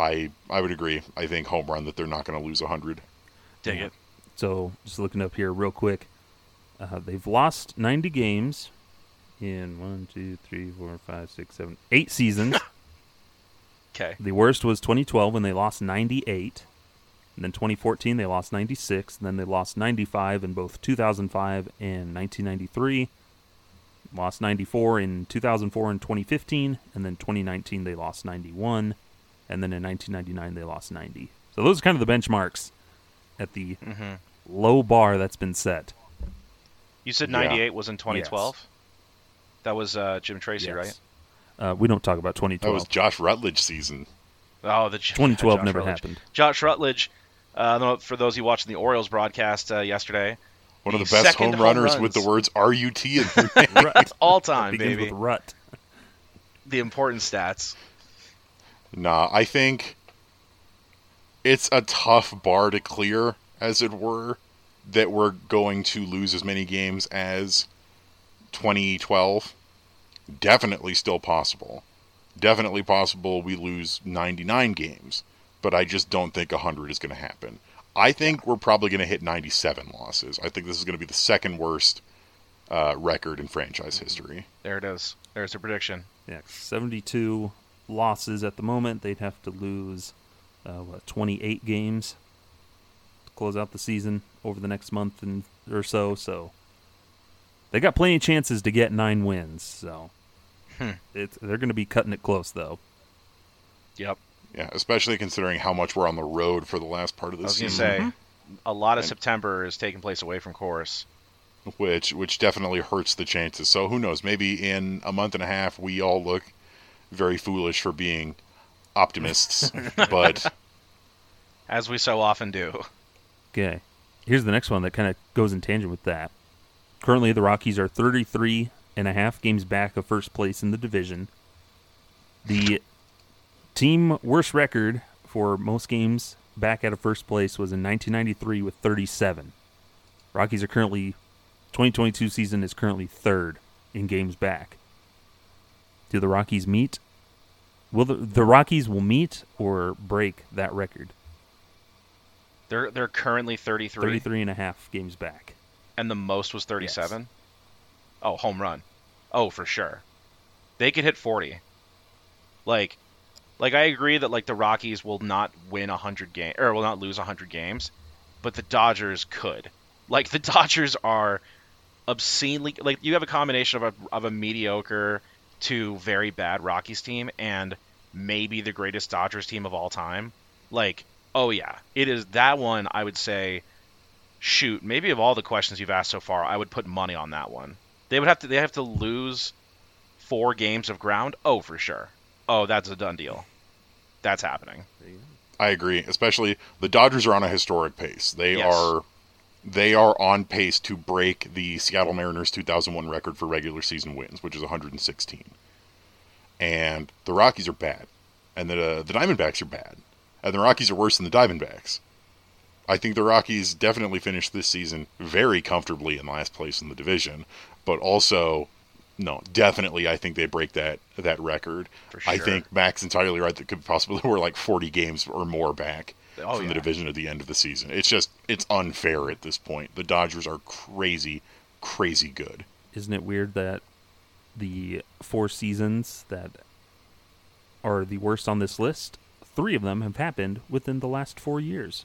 I I would agree. I think home run that they're not going to lose 100. Dang Yeah. it. So just looking up here real quick, uh, they've lost 90 games in one, two, three, four, five, six, seven, eight seasons. Okay. the worst was 2012 when they lost 98. And then 2014 they lost 96. And then they lost 95 in both 2005 and 1993. Lost 94 in 2004 and 2015. And then 2019 they lost 91. And then in 1999 they lost 90. So those are kind of the benchmarks at the hmm low bar that's been set. You said Yeah. 98 was in 2012? That was uh, Jim Tracy, Yes. right? Uh, we don't talk about 2012. That 2012. was Josh Rutledge season. Oh, the 2012 Josh never Rutledge. happened. Josh Rutledge, uh, for those who you watching the Orioles broadcast uh, yesterday, One of The the best second home home runners with the words RUT in their name. All time, Begins baby. with rut. The important stats. Nah, I think it's a tough bar to clear, as it were, that we're going to lose as many games as 2012. Definitely still possible. Definitely possible we lose 99 games, but I just don't think 100 is going to happen. I think we're probably going to hit 97 losses. I think this is going to be the second worst uh, record in franchise history. There it is. There's a prediction. Yeah, 72 losses at the moment. They'd have to lose uh, what 28 games to close out the season over the next month and or so. So they got plenty of chances to get nine wins. So Hmm. it's they're going to be cutting it close though. Yep. Yeah, especially considering how much we're on the road for the last part of the season. I the was gonna season, say, a lot of And- September is taking place away from course. which which definitely hurts the chances. So who knows? Maybe in a month and a half, we all look very foolish for being optimists, but as we so often do. Okay. Here's the next one that kind of goes in tangent with that. Currently, the Rockies are 33 and a half games back of first place in the division. The team worst record for most games back out of first place was in 1993 with 37. Rockies are currently 2022 season is currently third in games back. Do the Rockies meet? Will the, the Rockies will meet or break that record? They're they're currently 33, 33 and a half games back. and the most was 37. Oh, home run. Oh, for sure. They could hit 40. Like like I agree that like the Rockies will not win 100 game or will not lose 100 games, but the Dodgers could. Like the Dodgers are obscenely like you have a combination of a of a mediocre to very bad Rockies team and maybe the greatest Dodgers team of all time. Like, oh yeah, it is that one I would say shoot, maybe of all the questions you've asked so far, I would put money on that one. They would have to they have to lose four games of ground. Oh, for sure. Oh, that's a done deal. That's happening. I agree. Especially the Dodgers are on a historic pace. They Yes. are they are on pace to break the Seattle Mariners 2001 record for regular season wins, which is 116. And the Rockies are bad, and the uh, the Diamondbacks are bad, and the Rockies are worse than the Diamondbacks. I think the Rockies definitely finished this season very comfortably in last place in the division, but also no, definitely I think they break that that record. For I sure. think Mac's entirely right that could possibly we're like 40 games or more back Oh, from the division at the end of the season. It's just it's unfair at this point. The Dodgers are crazy, crazy good. Isn't it weird that the four seasons that are the worst on this list, three of them have happened within the last four years?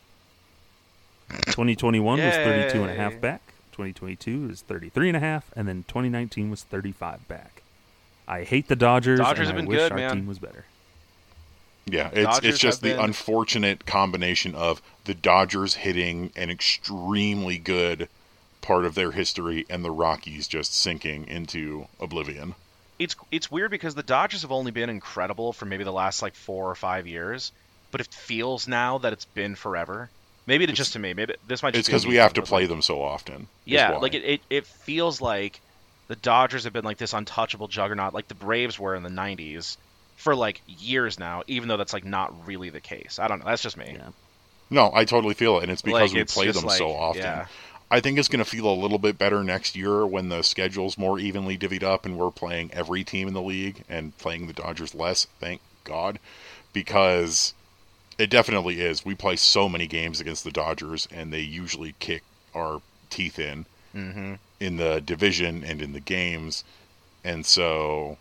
2021 was 32 and a half back. 2022 is 33 and a half, and then 2019 was 35 back. I hate the Dodgers. Dodgers and have I been wish good, our man. team was better. Yeah, it's Dodgers it's just the been- unfortunate combination of the Dodgers hitting an extremely good part of their history and the Rockies just sinking into oblivion. It's it's weird because the Dodgers have only been incredible for maybe the last like four or five years, but it feels now that it's been forever. Maybe it's just to me. Maybe this might. Just It's because we have to play like- them so often. Yeah, like it, it, it feels like the Dodgers have been like this untouchable juggernaut, like the Braves were in the '90s for like years now. Even though that's like not really the case. I don't know. That's just me. Yeah. No, I totally feel it, and it's because Like, we it's play just them so often. yeah. I think it's going to feel a little bit better next year when the schedule's more evenly divvied up and we're playing every team in the league and playing the Dodgers less. Thank God, because it definitely is. We play so many games against the Dodgers, and they usually kick our teeth in Mm-hmm. in the division and in the games, and so.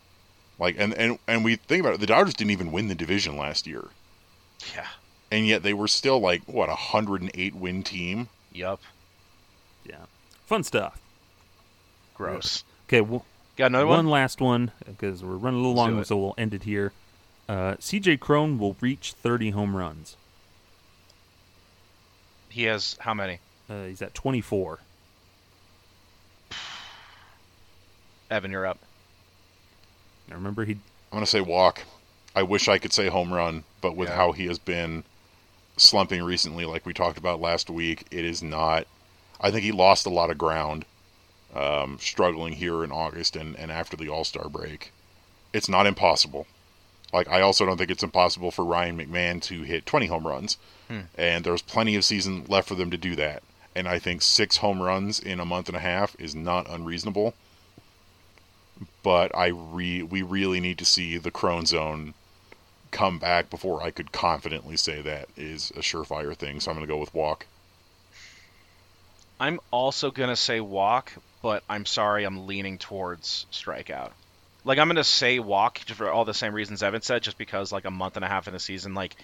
Like and, and and we think about it, the Dodgers didn't even win the division last year, Yeah. and yet they were still like what a hundred and eight win team. Yup. Yeah. Fun stuff. Gross. Okay, well, Got another one one? last one because we're running a little Let's long, so we'll end it here. Uh, CJ Cron will reach 30 home runs. He has how many? Uh, he's at 24. Evan, you're up. Now remember, he I'm gonna say walk. I wish I could say home run, but with Yeah. how he has been slumping recently, like we talked about last week, it is not. I think he lost a lot of ground, um, struggling here in August and, and after the All Star break. It's not impossible. Like I also don't think it's impossible for Ryan McMahon to hit 20 home runs, and there's plenty of season left for them to do that. And I think six home runs in a month and a half is not unreasonable but I re we really need to see the Cron Zone come back before I could confidently say that is a surefire thing. So I'm going to go with walk. I'm also gonna say walk, but I'm sorry, I'm leaning towards strikeout. Like I'm gonna say walk for all the same reasons Evan said, just because like a month and a half in the season, like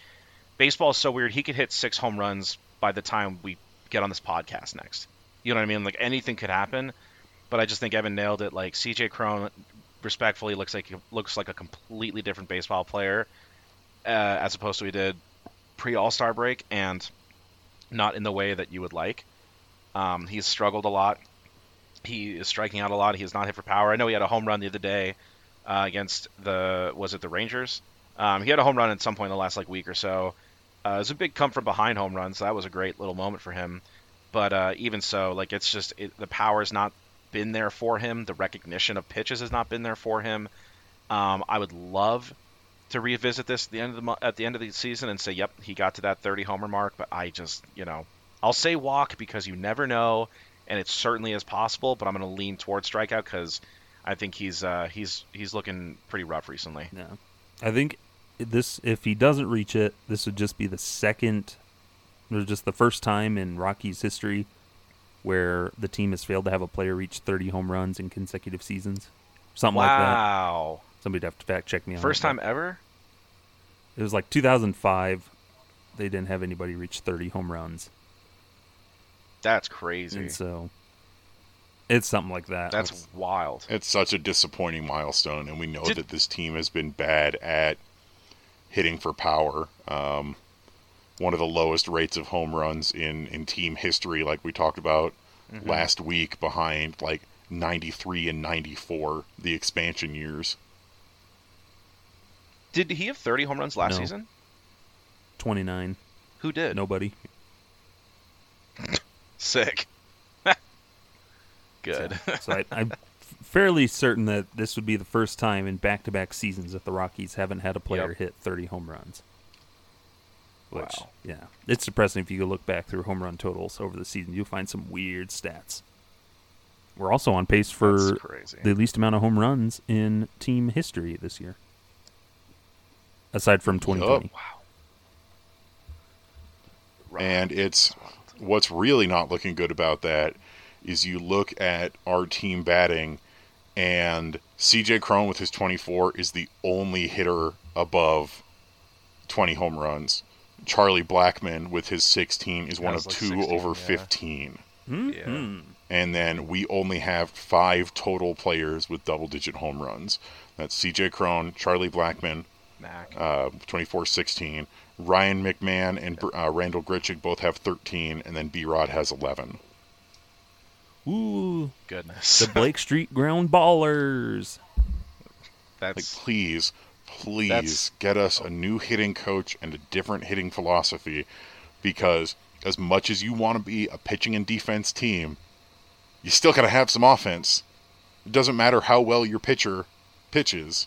baseball is so weird. He could hit six home runs by the time we get on this podcast next. You know what I mean? Like anything could happen. But I just think Evan nailed it. Like CJ Cron, respectfully, looks like looks like a completely different baseball player uh, as opposed to he did pre All Star break, and not in the way that you would like. Um, he's struggled a lot. He is striking out a lot. He has not hit for power. I know he had a home run the other day uh, against the was it the Rangers? Um, he had a home run at some point in the last like week or so. Uh, it was a big come from behind home run, so that was a great little moment for him. But uh, even so, like it's just it, the power is not been there for him. The recognition of pitches has not been there for him. Um, I would love to revisit this at the end of the at the end of the season and say, "Yep, he got to that 30 homer mark." But I just, you know, I'll say walk because you never know, and it certainly is possible. But I'm going to lean towards strikeout because I think he's uh, he's he's looking pretty rough recently. Yeah, I think this if he doesn't reach it, this would just be the second, or just the first time in Rockies history where the team has failed to have a player reach 30 home runs in consecutive seasons, something wow. like that. Wow. Somebody'd have to fact check me on First that, time ever? It was like 2005. They didn't have anybody reach 30 home runs. That's crazy. And so it's something like that. That's It's- wild. It's such a disappointing milestone, and we know Did- that this team has been bad at hitting for power. Um, one of the lowest rates of home runs in, in team history, like we talked about Mm-hmm. last week, behind like 93 and 94, the expansion years. Did he have 30 home runs last No. season? 29. Who did? Nobody. Sick. Good. So I, I'm fairly certain that this would be the first time in back-to-back seasons that the Rockies haven't had a player Yep. hit 30 home runs. Which, Wow. yeah, it's depressing if you go look back through home run totals over the season. You'll find some weird stats. We're also on pace for the least amount of home runs in team history this year, aside from 2020. wow. And it's what's really not looking good about that is you look at our team batting, and CJ Cron with his 24 is the only hitter above 20 home runs. Charlie Blackmon with his 16 is one of like two 16, over yeah. 15. Yeah. And then we only have five total players with double digit home runs. That's CJ Cron, Charlie Blackmon, Mac. uh, 24-16. Ryan McMahon and uh, Randal Grichuk both have 13, and then B-Rod has 11. Ooh, Goodness. the Blake Street ground ballers. Like, please, please That's- get us a new hitting coach and a different hitting philosophy, because as much as you want to be a pitching and defense team, you still got to have some offense. It doesn't matter how well your pitcher pitches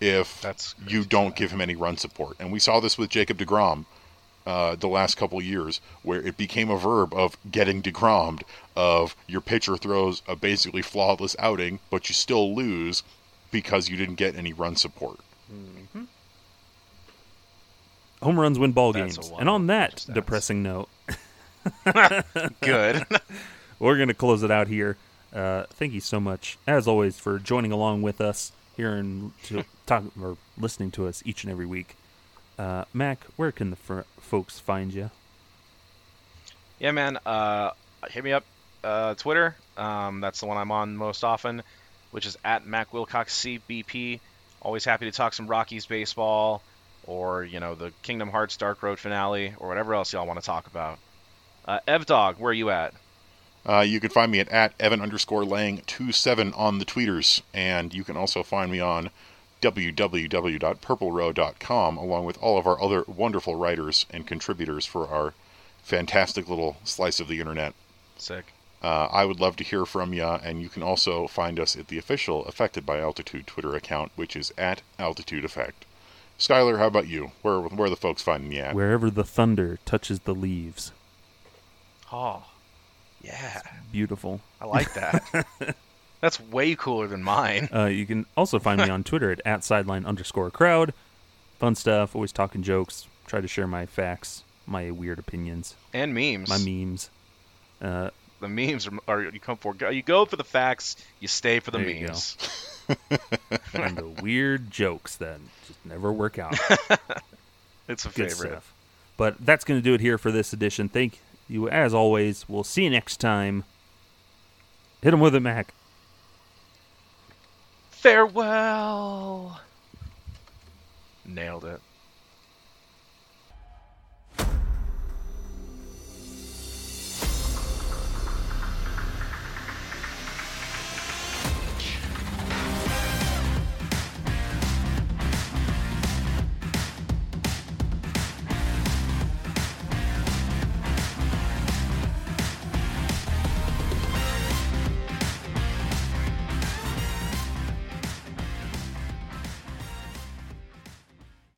if That's you don't give him any run support. And we saw this with Jacob DeGrom uh, the last couple years, where it became a verb of getting DeGrommed, of your pitcher throws a basically flawless outing, but you still lose because you didn't get any run support. Home runs win ball That's games. And on that stats. depressing note, good. we're going to close it out here. Uh, thank you so much, as always, for joining along with us here and to talk or listening to us each and every week. Uh, Mac, where can the fr- folks find you? yeah, man. Uh, hit me up. Uh, Twitter. Um, that's the one I'm on most often, which is at Mac Wilcox CBP. Always happy to talk some Rockies baseball, or you know the Kingdom Hearts Dark Road finale, or whatever else y'all want to talk about. Uh, Ev Dog, where are you at? Uh, you can find me at, at Evan underscore Lang 27 on the tweeters, and you can also find me on www.purplerow.com along with all of our other wonderful writers and contributors for our fantastic little slice of the internet. Sick. Uh, I would love to hear from you, and you can also find us at the official Affected by Altitude Twitter account, which is at Altitude Effect. Skylar, how about you? Where where are the folks finding you at? Wherever the thunder touches the leaves. Oh, yeah. Beautiful. I like that. That's way cooler than mine. Uh, you can also find me on Twitter at, at sideline underscore crowd. Fun stuff, always talking jokes, try to share my facts, my weird opinions, And memes. my memes. Uh, the memes are, are you come for you go for the facts, you stay for the There memes. and the weird jokes that just never work out. It's a Good favorite. stuff. But that's going to do it here for this edition. Thank you as always. We'll see you next time. Hit him with it, Mac. Farewell. Nailed it.